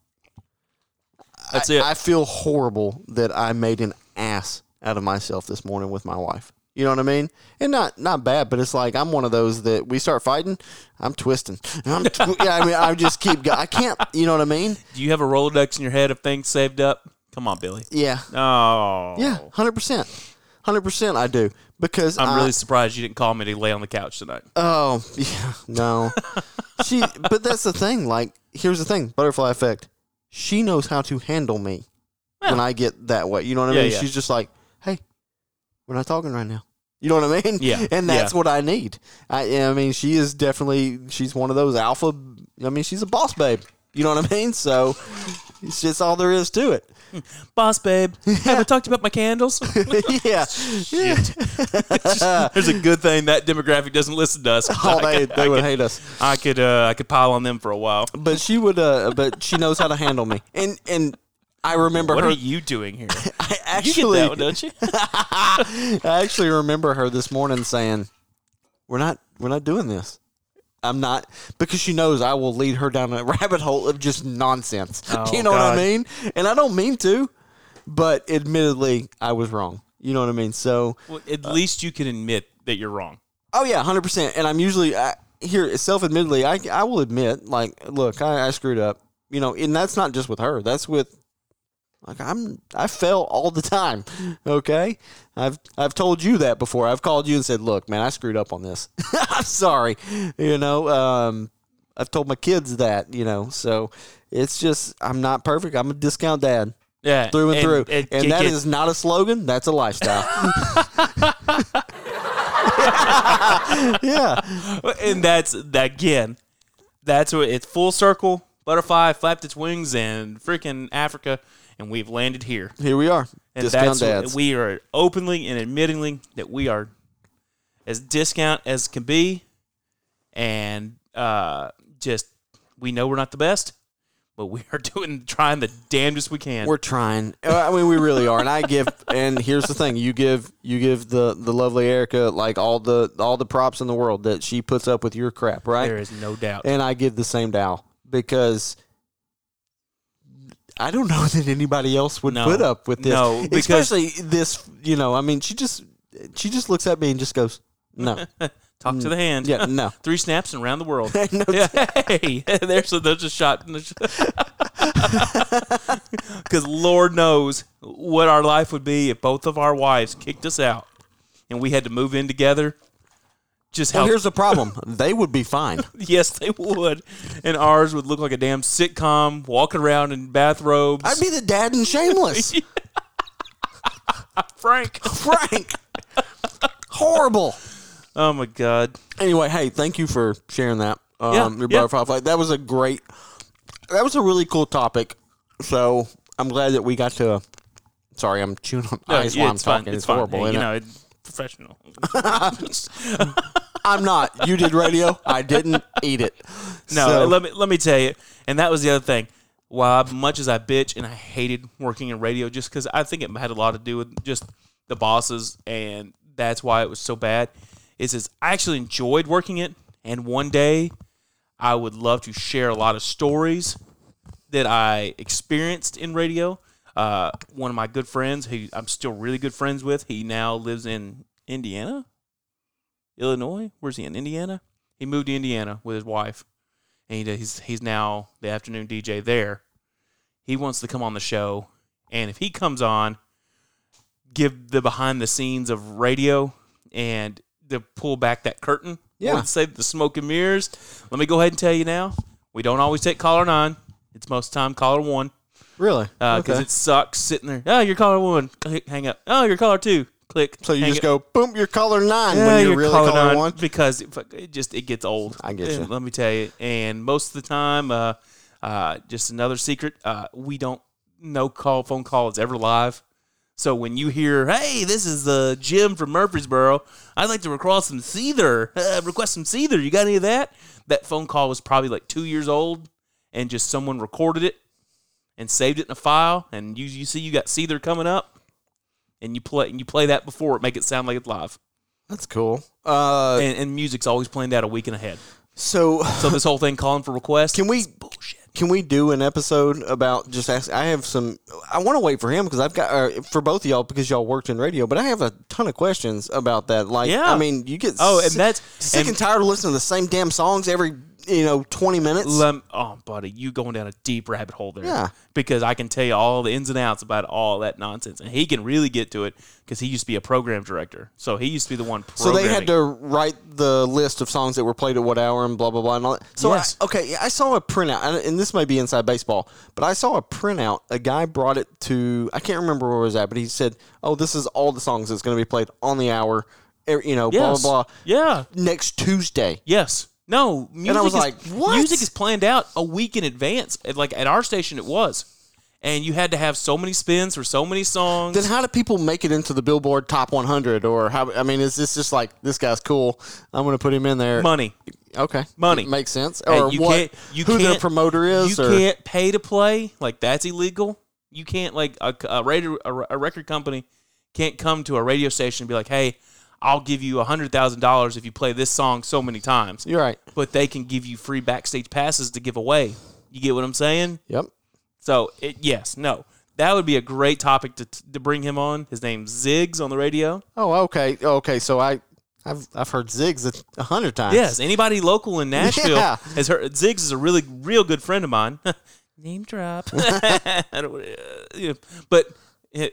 That's I, it. I feel horrible that I made an ass out of myself this morning with my wife. You know what I mean? And not not bad, but it's like I'm one of those that we start fighting, I'm twisting. I'm tw- yeah, I mean, I just keep. Go- I can't. You know what I mean? Do you have a Rolodex in your head of things saved up? Come on, Billy. Yeah, Oh, yeah, hundred percent, hundred percent. I do because I'm I- really surprised you didn't call me to lay on the couch tonight. Oh, yeah, no. she, but that's the thing. Like, here's the thing: butterfly effect. She knows how to handle me when I get that way. You know what I Yeah, mean? yeah. She's just like, "Hey, we're not talking right now." You know what I mean? Yeah, And that's yeah. what I need. I, I mean, she is definitely she's one of those alpha. I mean, she's a boss babe. You know what I mean? So it's just all there is to it. Boss babe, have I talked about my candles? yeah. yeah. There's a good thing that demographic doesn't listen to us. Oh, they, could, they would could, hate us. I could, uh, I could pile on them for a while. But she would. Uh, but she knows how to handle me. And and I remember What her. are you doing here? I You actually, that one, don't you? I actually remember her this morning saying, "We're not, we're not doing this. I'm not," because she knows I will lead her down a rabbit hole of just nonsense. Oh, you know what I mean? And I don't mean to, but admittedly, I was wrong. You know what I mean? So, Well, at least you can admit that you're wrong. oh yeah, hundred percent. And I'm usually I, here, self-admittedly, I I will admit, like, look, I, I screwed up. you know, and that's not just with her. That's with like I'm I fail all the time. Okay? I've I've told you that before. I've called you and said, "Look, man, I screwed up on this. I'm sorry." You know, um I've told my kids that, you know. So it's just I'm not perfect. I'm a discount dad Yeah, through and, through. it- and it that is not a slogan, that's a lifestyle. yeah. and that's that again. That's what it's full circle. Butterfly flapped its wings and freaking Africa, and we've landed here. Here we are. And discount dads. we are openly and admittingly that we are as discount as can be, and uh, just we know we're not the best, but we are doing trying the damnedest we can. We're trying. Uh, I mean, we really are. And I give. And here's the thing: you give you give the the lovely Erica like all the all the props in the world that she puts up with your crap, right? there is no doubt. And I give the same Dow because I don't know that anybody else would No. put up with this. No, especially this. You know, I mean, she just she just looks at me and just goes, "No, Talk to the mm. hand. yeah, no." Three snaps and around the world. No, Yeah, hey, there's a, there's a shot. Because Lord knows what our life would be if both of our wives kicked us out and we had to move in together. Just how here's the problem: they would be fine. yes they would, and ours would look like a damn sitcom, walking around in bathrobes. I'd be the dad in Shameless, Frank. Frank. Horrible. Oh my god. Anyway, hey, thank you for sharing that. Um, Yeah, your yeah. butterfly flight. That was a great. That was a really cool topic. So I'm glad that we got to. Sorry, I'm chewing on No, ice yeah, while I'm it's fine. talking. It's, fine. horrible. You it? know, it's professional. I'm not. You did radio. I didn't eat it. No, So- let me let me tell you, and that was the other thing. While much as I bitch and I hated working in radio, just because I think it had a lot to do with just the bosses, and that's why it was so bad. Is is I actually enjoyed working it, and one day I would love to share a lot of stories that I experienced in radio. Uh, one of my good friends, who I'm still really good friends with, he now lives in Indiana, Illinois. Where's he in Indiana? He moved to Indiana with his wife, and he, he's he's now the afternoon DJ there. He wants to come on the show, and if he comes on, give the behind the scenes of radio and to pull back that curtain. Yeah. Let's say the smoke and mirrors. Let me go ahead and tell you now, we don't always take caller nine. It's most time caller one really uh, because Okay. it sucks sitting there. Oh, you're caller one. Hang up. Oh, you're caller two. Click. So you just up. go boom. You're color nine Yeah, when you're, you're really color nine one. because it, it just it gets old. I get you. Let me tell you. And most of the time, uh, uh, just another secret. Uh, we don't. No call phone call is ever live. So when you hear, "Hey, this is uh, Jim from Murfreesboro. I'd like to request some Seether. Uh, request some Seether. You got any of that?" That phone call was probably like two years old, and just someone recorded it and saved it in a file. And you you see you got Seether coming up, and you play and you play that before it, make it sound like it's live. That's cool. Uh, And, and music's always planned out a week and ahead. so So this whole thing calling for requests. Can we- bullshit? Can we do an episode about just ask? I have some. I want to wait for him because I've got uh, for both of y'all because y'all worked in radio, but I have a ton of questions about that. Like, Yeah. I mean, you get Oh, and sick, that's- sick and, and- tired of listening to the same damn songs every you know twenty minutes. Lem- oh, buddy, you going down a deep rabbit hole there. Yeah. Because I can tell you all the ins and outs about all that nonsense, and he can really get to it because he used to be a program director. So he used to be the one. so they had to write the list of songs that were played at what hour and blah blah blah and all that. So I- okay, I saw a printout, and- and this may be inside baseball, but I saw a printout. A guy brought it to I can't remember where it was at, but he said, "Oh, this is all the songs that's going to be played on the hour." er, You know, Yes. blah blah blah. Yeah. Next Tuesday. Yes. No. Music I was is, like, what? Music is planned out a week in advance. Like at our station, it was, and you had to have so many spins for so many songs. Then how do people make it into the Billboard Top 100? Or how? I mean, is this just like this guy's cool? I'm going to put him in there. Money. Okay, Money. makes sense. Hey, Or you what? can't- you who their promoter is? You or, can't pay to play. Like that's illegal. You can't like a, a radio a, a record company can't come to a radio station and be like, "Hey, I'll give you a hundred thousand dollars if you play this song so many times." You're right. But they can give you free backstage passes to give away. You get what I'm saying? Yep. So it, yes, no, that would be a great topic to to bring him on. His name's Ziggs on the radio. Oh, okay. Okay. So I, I've I've heard Ziggs a- a hundred times. Yes, anybody local in Nashville Yeah. has heard. Ziggs is a really real good friend of mine. name drop. I don't, uh, yeah. But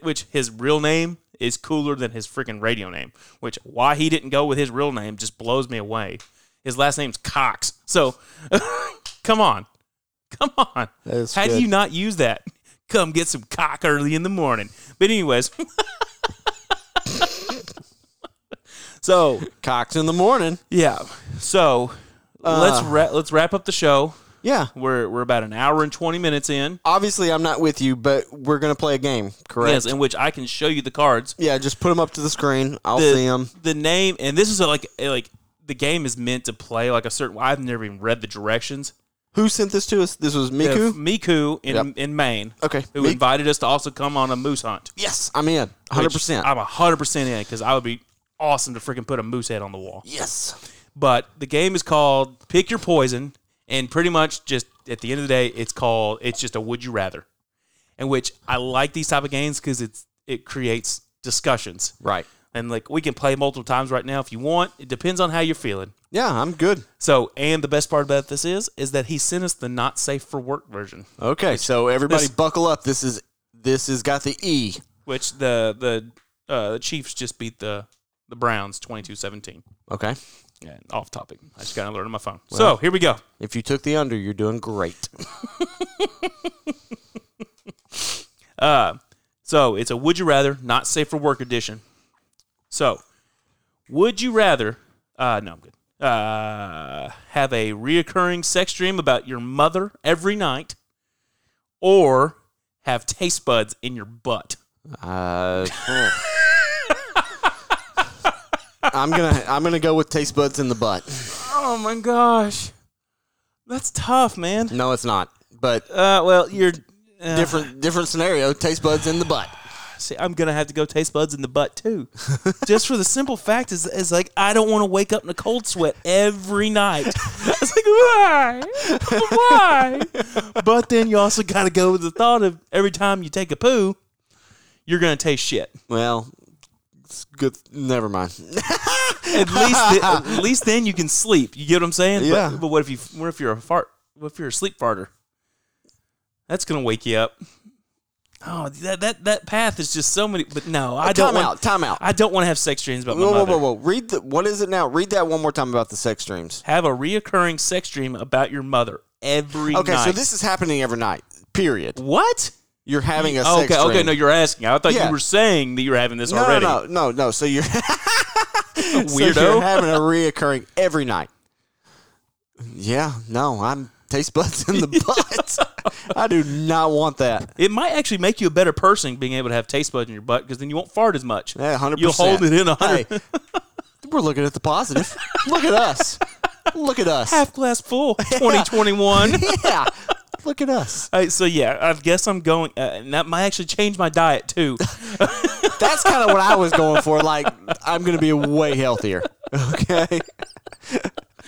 which his real name is cooler than his freaking radio name. Which why he didn't go with his real name just blows me away. His last name's Cox. So come on, come on. How do you not use that? Come get some cock early in the morning. But anyways. so Cox in the morning. yeah. So let's Uh. ra- let's wrap up the show. Yeah. We're we're about an hour and twenty minutes in. Obviously, I'm not with you, but we're gonna play a game, correct? Yes, in which I can show you the cards. yeah, just put them up to the screen. I'll The, see them. the name, and this is a, like a, like the game is meant to play like a certain. I've never even read the directions. Who sent this to us? This was Miku. Uh, Miku in Yep. in Maine, Okay. who invited us to also come on a moose hunt. yes, I'm in. Hundred percent. I'm hundred percent in because I would be awesome to freaking put a moose head on the wall. Yes. But the game is called Pick Your Poison, and pretty much just at the end of the day, it's called it's just a Would You Rather, in which I like these type of games because it's it creates discussions, Right. and like we can play multiple times right now if you want. It depends on how you're feeling. Yeah, I'm good. So, and the best part about this is, is that he sent us the not safe for work version, Okay, so everybody this- buckle up. This is this has got the E. which the the uh, the Chiefs just beat the the Browns 22-17. Okay. Yeah, off topic. I just got to alert on my phone. so here we go. If you took the under, you're doing great. Uh, so it's a would you rather, not safe for work edition. So, would you rather? Uh, no, I'm good. Uh, have a reoccurring sex dream about your mother every night, or have taste buds in your butt? Uh, I'm gonna I'm gonna go with taste buds in the butt. Oh my gosh, that's tough, man. No, it's not. But Uh, well, you're uh, different different scenario. Taste buds in the butt. See, I'm gonna have to go taste buds in the butt too, just for the simple fact is, is like I don't want to wake up in a cold sweat every night. It's like why, why? But then you also got to go with the thought of every time you take a poo, you're gonna taste shit. Well, it's good. Never mind. At least, th- at least then you can sleep. You get what I'm saying? Yeah. But, but what if you, what if you're a fart? What if you're a sleep farter? That's gonna wake you up. Oh, that that that path is just so many. But no, I don't time want. out. Time out. I don't want to have sex dreams about my Whoa, whoa, mother. whoa, whoa! Read the. What is it now? Read that one more time about the sex dreams. Have a reoccurring sex dream about your mother every Okay, night. so this is happening every night. Period. what? You're having a Oh, sex okay, dream. okay. No, you're asking. I thought Yeah. you were saying that you're having this no, already. no, no, no. So you're so Weirdo. you're having a reoccurring every night. Yeah, no, I'm taste buds in the butt. I do not want that. It might actually make you a better person being able to have taste buds in your butt because then you won't fart as much. Yeah, hundred You'll hold it in a hundred. Hey, we're looking at the positive. Look at us. Look at us. Half glass full. 2021. yeah. Look at us. So yeah, I guess I'm going, uh, and that might actually change my diet too. That's kind of what I was going for. Like, I'm going to be way healthier. Okay.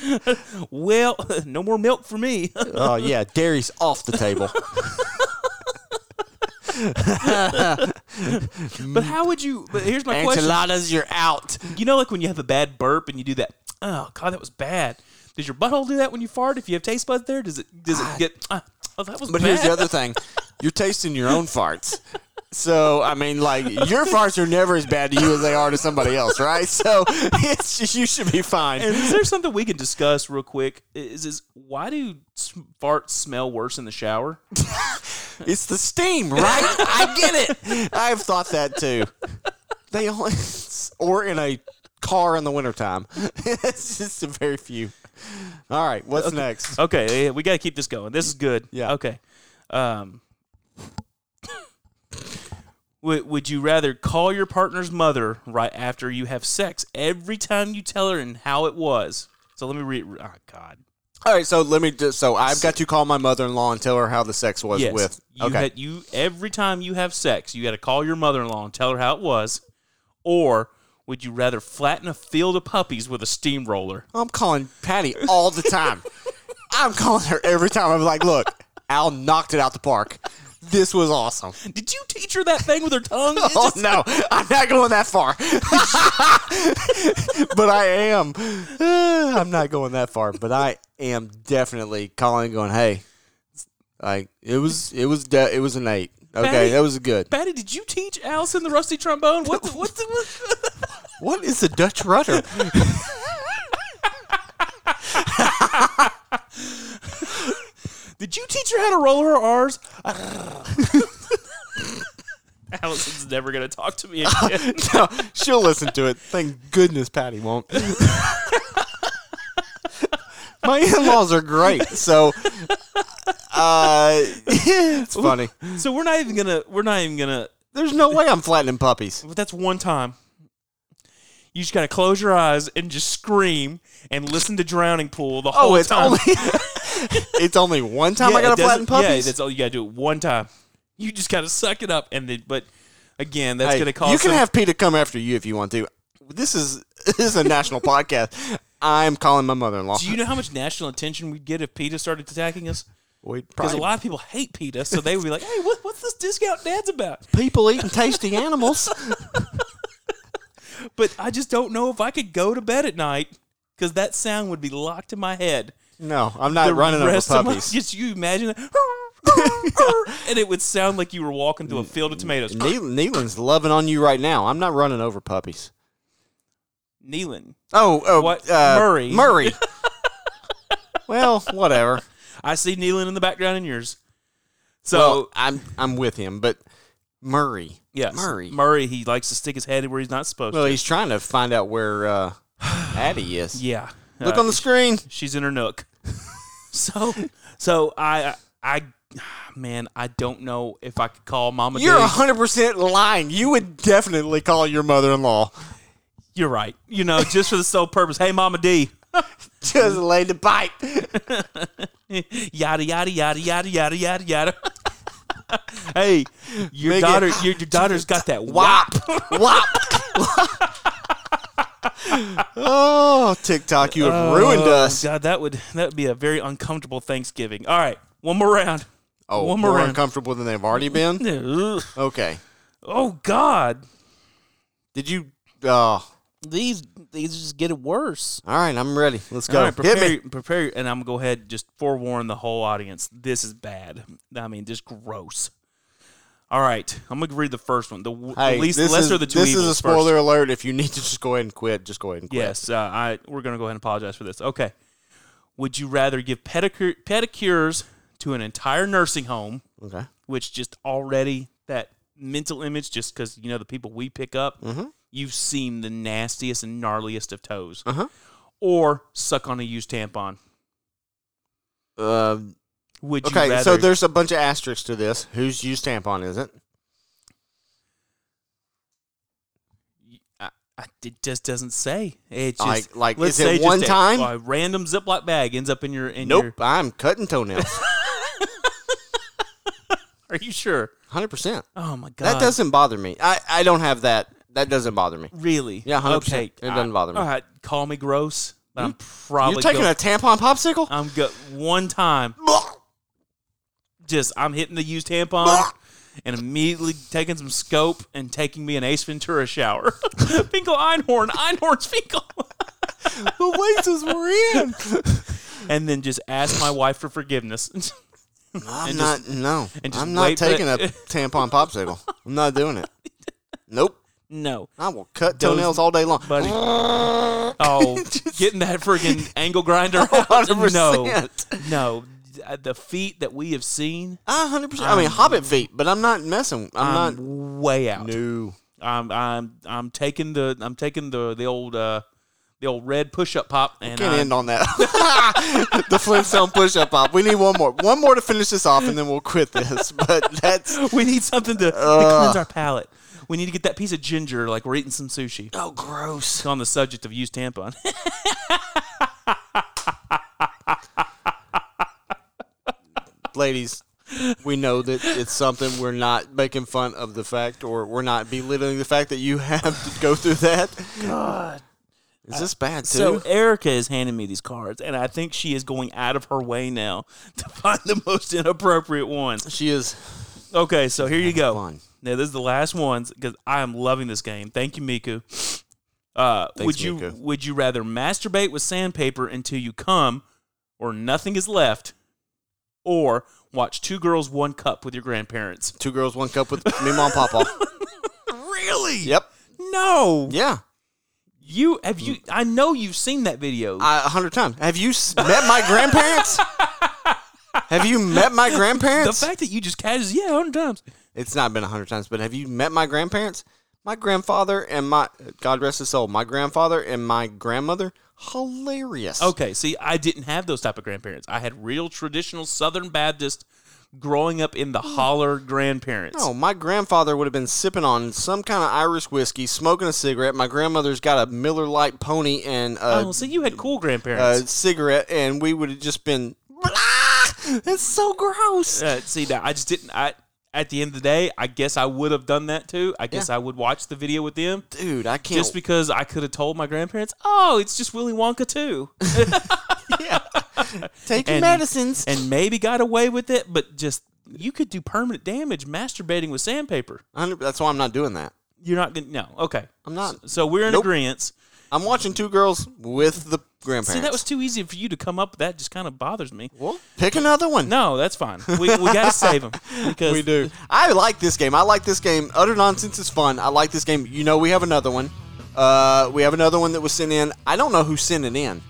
well, no more milk for me. Oh yeah, dairy's off the table. but how would you? But here's my question. Enchiladas, you're out. You know, like when you have a bad burp and you do that. Oh God, that was bad. Does your butthole do that when you fart? If you have taste buds there, does it? Does it get? Uh, oh, that was But bad. here's the other thing: you're tasting your own farts. So I mean, like your farts are never as bad to you as they are to somebody else, right? So it's just, you should be fine. And is there something we can discuss real quick? Is is why do farts smell worse in the shower? It's the steam, right? I get it. I've thought that too. They only or in a car in the wintertime. it's just a very few. All right, what's next? Okay, we got to keep this going. This is good. Yeah. Okay. Um. Would, would you rather call your partner's mother right after you have sex every time you tell her and how it was? So let me read. Oh God. All right, so let me just so I've got to call my mother-in-law and tell her how the sex was Yes. with. You Okay. had you every time you have sex, you got to call your mother-in-law and tell her how it was, or would you rather flatten a field of puppies with a steamroller? I'm calling Patty all the time. I'm calling her every time. I'm like, look, Al knocked it out the park. This was awesome. Did you teach her that thing with her tongue? Oh just- no, I'm not going that far. but I am. I'm not going that far. But I am definitely calling, going, hey, Like it was, it was, de- it was an eight. Okay, Patty? that was good. Patty, did you teach Allison the rusty trombone? What? The, what? The, what? What is a Dutch rudder? Did you teach her how to roll her R's? Allison's never gonna talk to me again. no, she'll listen to it. Thank goodness Patty won't. My in-laws are great, so uh, it's funny. so we're not even gonna. We're not even gonna. There's no way I'm flattening puppies. But that's one time. You just gotta close your eyes and just scream and listen to Drowning Pool the whole Oh, it's time. only it's only one time I gotta doesn't- flatten Yeah, puppies. that's all you gotta do. it One time. You just gotta suck it up, and then. But again, that's Hey, gonna cause. you can some- have PETA come after you if you want to. This is this is a national podcast. I'm calling my mother-in-law. Do you know how much national attention we'd get if PETA started attacking us? Because a lot of people hate PETA, so they would be like, "Hey, what, what's this discount dad's about?" people eating tasty animals. But I just don't know if I could go to bed at night because that sound would be locked in my head. No, I'm not The running over of my- puppies. just you imagine that, and it would sound like you were walking through a field of tomatoes. Ne- Neelan's loving on you right now. I'm not running over puppies. Nealon, Oh, oh, What? uh, Murray. Murray. well, whatever. I see Nealon in the background in yours. So well, I'm I'm with him, but Murray. yes, Murray. Murray, he likes to stick his head where he's not supposed to. Well, to. he's trying to find out where uh, Addie is. Yeah, Look Uh, on the screen. she's in her nook. so, so I, I, man, I don't know if I could call Mama. You're hundred percent lying. You would definitely call your mother-in-law. You're right. You know, just for the sole purpose. Hey, Mama D. Just lay the pipe. yada yada yada yada yada yada yada. hey, your Make it- daughter, your, your daughter's got that wop. Wop. oh, TikTok, you have ruined Oh, us. God, that would that would be a very uncomfortable Thanksgiving. All right, one more round. Oh, one more more round. uncomfortable than they've already been. Okay. Oh God, Did you? Oh, these these just get it worse. all right. I'm ready. Let's go. All right, Hit prepare, me. prepare, and I'm gonna go ahead and just forewarn the whole audience. This is bad. I mean, just gross. All right, I'm gonna read the first one. The, Hey, the least, this lesser is, of the two This evils is a first. spoiler alert. If you need to just go ahead and quit, just go ahead and quit. Yes, uh, I we're gonna go ahead and apologize for this. Okay, would you rather give pedicure, pedicures to an entire nursing home, Okay. which just already that mental image, just because you know the people we pick up, Mhm. You've seen the nastiest and gnarliest of toes, Uh-huh. or suck on a used tampon? Uh, Would you okay. rather? So there's a bunch of asterisks to this. Whose used tampon is it? I, it just doesn't say. It just Like- like, let's is it say just one a- time? A, random Ziploc bag ends up in your. In Nope. Your, I'm cutting toenails. are you sure? Hundred percent. Oh my god. That doesn't bother me. I I don't have that. That doesn't bother me. really. Yeah, 100%. Okay. It doesn't bother me. All right. Call me gross, but I'm probably You're taking go- a tampon popsicle? I'm go one time. Just I'm hitting the used tampon. And immediately taking some scope and taking me an Ace Ventura shower. Finkel Einhorn, Einhorn's Finkel. the laces were in. and then just ask my wife for forgiveness. I'm And not. just- no, and just I'm not wait taking a tampon popsicle. I'm not doing it. Nope. No. I will cut Those- toenails all day long. buddy. Oh, getting that friggin' angle grinder. On? No, 100%. no. Uh, The feet that we have seen, hundred percent. I mean, Hobbit feet, but I'm not messing. I'm, I'm way out. not. No. I'm I'm I'm taking the I'm taking the the old uh the old red push up pop and Can't end on that. the Flintstone push-up pop. We need one more. One more to finish this off, and then we'll quit this. But that's we need something to, to cleanse our palate. We need to get that piece of ginger like we're eating some sushi. oh gross. On the subject of used tampon. ladies, we know that it's something we're not making fun of the fact, or we're not belittling the fact that you have to go through that. God. Is this bad too? So Erica is handing me these cards, and I think she is going out of her way now to find the most inappropriate ones. she is Okay, so here you go. fun. Now this is the last ones because I am loving this game. Thank you, Miku. Uh, Thanks, would you Miku. would you rather masturbate with sandpaper until you come, or nothing is left, or watch Two Girls, One Cup with your grandparents. Two girls, one cup with me, mom, papa. Really? Yep. No. Yeah. You have you? I know you've seen that video. I- A hundred times. Have you s- met my grandparents? have you met my grandparents? the grandparents? fact that you just casually, yeah, a hundred times. It's not been a hundred times, but have you met my grandparents? My grandfather and my God rest his soul. My grandfather and my grandmother, hilarious. Okay, see, I didn't have those type of grandparents. I had real traditional Southern Baptist, growing up in the holler grandparents. No, my grandfather would have been sipping on some kind of Irish whiskey, smoking a cigarette. My grandmother's got a Miller Lite pony and a, Oh, see, you had cool a grandparents. cigarette, and we would have just been. Blah! It's so gross. Uh, see, now I just didn't. I at the end of the day, I guess I would have done that too. I guess I would watch the video with them Dude, I can't. just because I could have told my grandparents, "Oh, it's just Willy Wonka too," take your and- medicines. and maybe got away with it. But just you could do permanent damage masturbating with sandpaper. That's why I'm not doing that. You're not gonna. No, okay. I'm not. So we're in Nope. agreement. I'm watching two girls with the grandparents. See, that was too easy for you to come up with. That just kind of bothers me. well, pick another one. No, that's fine. We, we got to save them because we do. I like this game. I like this game. Utter nonsense is fun. I like this game. You know, we have another one. Uh, we have another one that was sent in. I don't know who sent it in,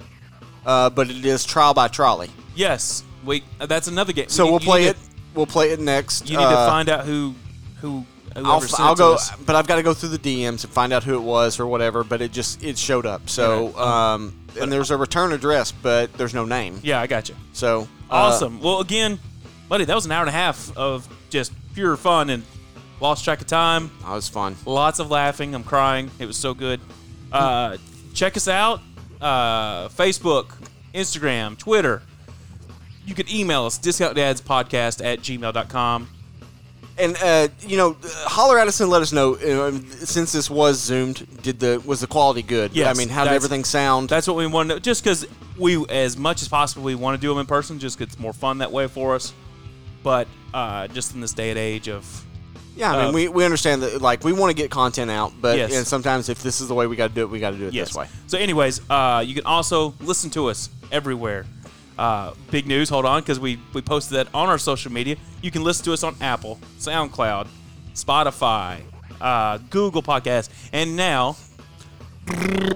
uh, but it is Trial by Trolley. Yes, we. uh, That's another game. So You- we'll play it. We'll play it next. You need to Uh, find out who who. I'll, I'll go, but I've got to go through the DMs and find out who it was or whatever. But it just it showed up. So um, and there's a return address, but there's no name. Yeah, I got you. So uh, Awesome. well, again, buddy, that was an hour and a half of just pure fun and lost track of time. that was fun. Lots of laughing. I'm crying. It was so good. Uh, check us out. Uh, Facebook, Instagram, Twitter. You can email us, discountdadspodcast at gmail.com. And uh, you know, holler at us and let us know. Uh, since this was zoomed, did the was the quality good? Yeah, I mean, how did everything sound? That's what we want to Just because we, as much as possible, we want to do them in person, just 'cause it's more fun that way for us. But uh, just in this day and age of yeah, I mean, uh, we, we understand that. Like, we want to get content out, but Yes. and sometimes if this is the way we got to do it, we got to do it Yes. this way. So, anyways, uh, you can also listen to us everywhere. Uh, big news. Hold on, because we we posted that on our social media. You can listen to us on Apple, SoundCloud, Spotify, uh, Google Podcasts, and now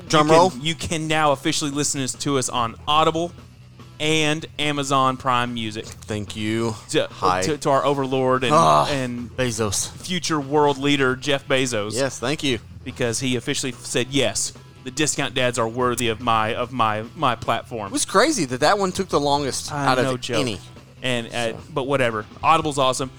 Drum you roll. can, you can now officially listen to us on Audible and Amazon Prime Music. Thank you. To, Hi, to, to our overlord and, Ah. and Bezos. future world leader Jeff Bezos. Yes, thank you. because he officially said yes. The discount dads are worthy of my of my my platform. It was crazy that that one took the longest I out no of joke. any. And uh, but whatever. Audible's awesome.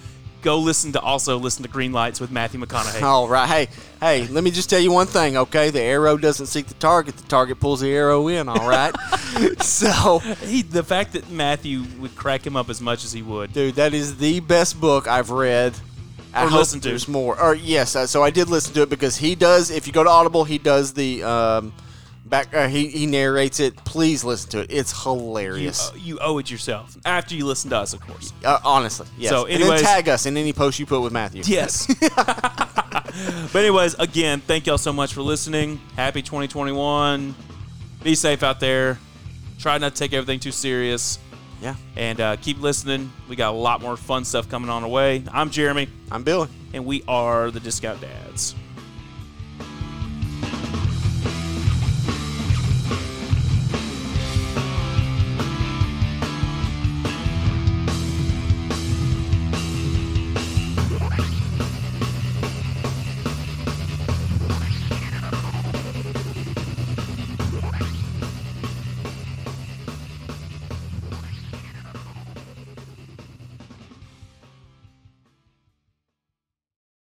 Go listen to also listen to Green Lights with Matthew McConaughey. All right. Hey, hey, let me just tell you one thing, okay? The arrow doesn't seek the target, the target pulls the arrow in, all right? so, He, the fact that Matthew would crack him up as much as he would. dude, that is the best book I've read. I hope listened to. There's more. Or yes, uh, so I did listen to it because he does. If you go to Audible, he does the um, back. Uh, he he narrates it. Please listen to it. It's You, hilarious. uh, you owe it yourself after you listen to us, of course. Uh, honestly, yes. So, and then anyways- tag us in any post you put with Matthew. Yes. but anyways, again, thank y'all so much for listening. Happy 2021. Be safe out there. Try not to take everything too serious. Yeah. And uh, keep listening. We got a lot more fun stuff coming on the way. I'm Jeremy, I'm Billy. and we are the Discount Dads.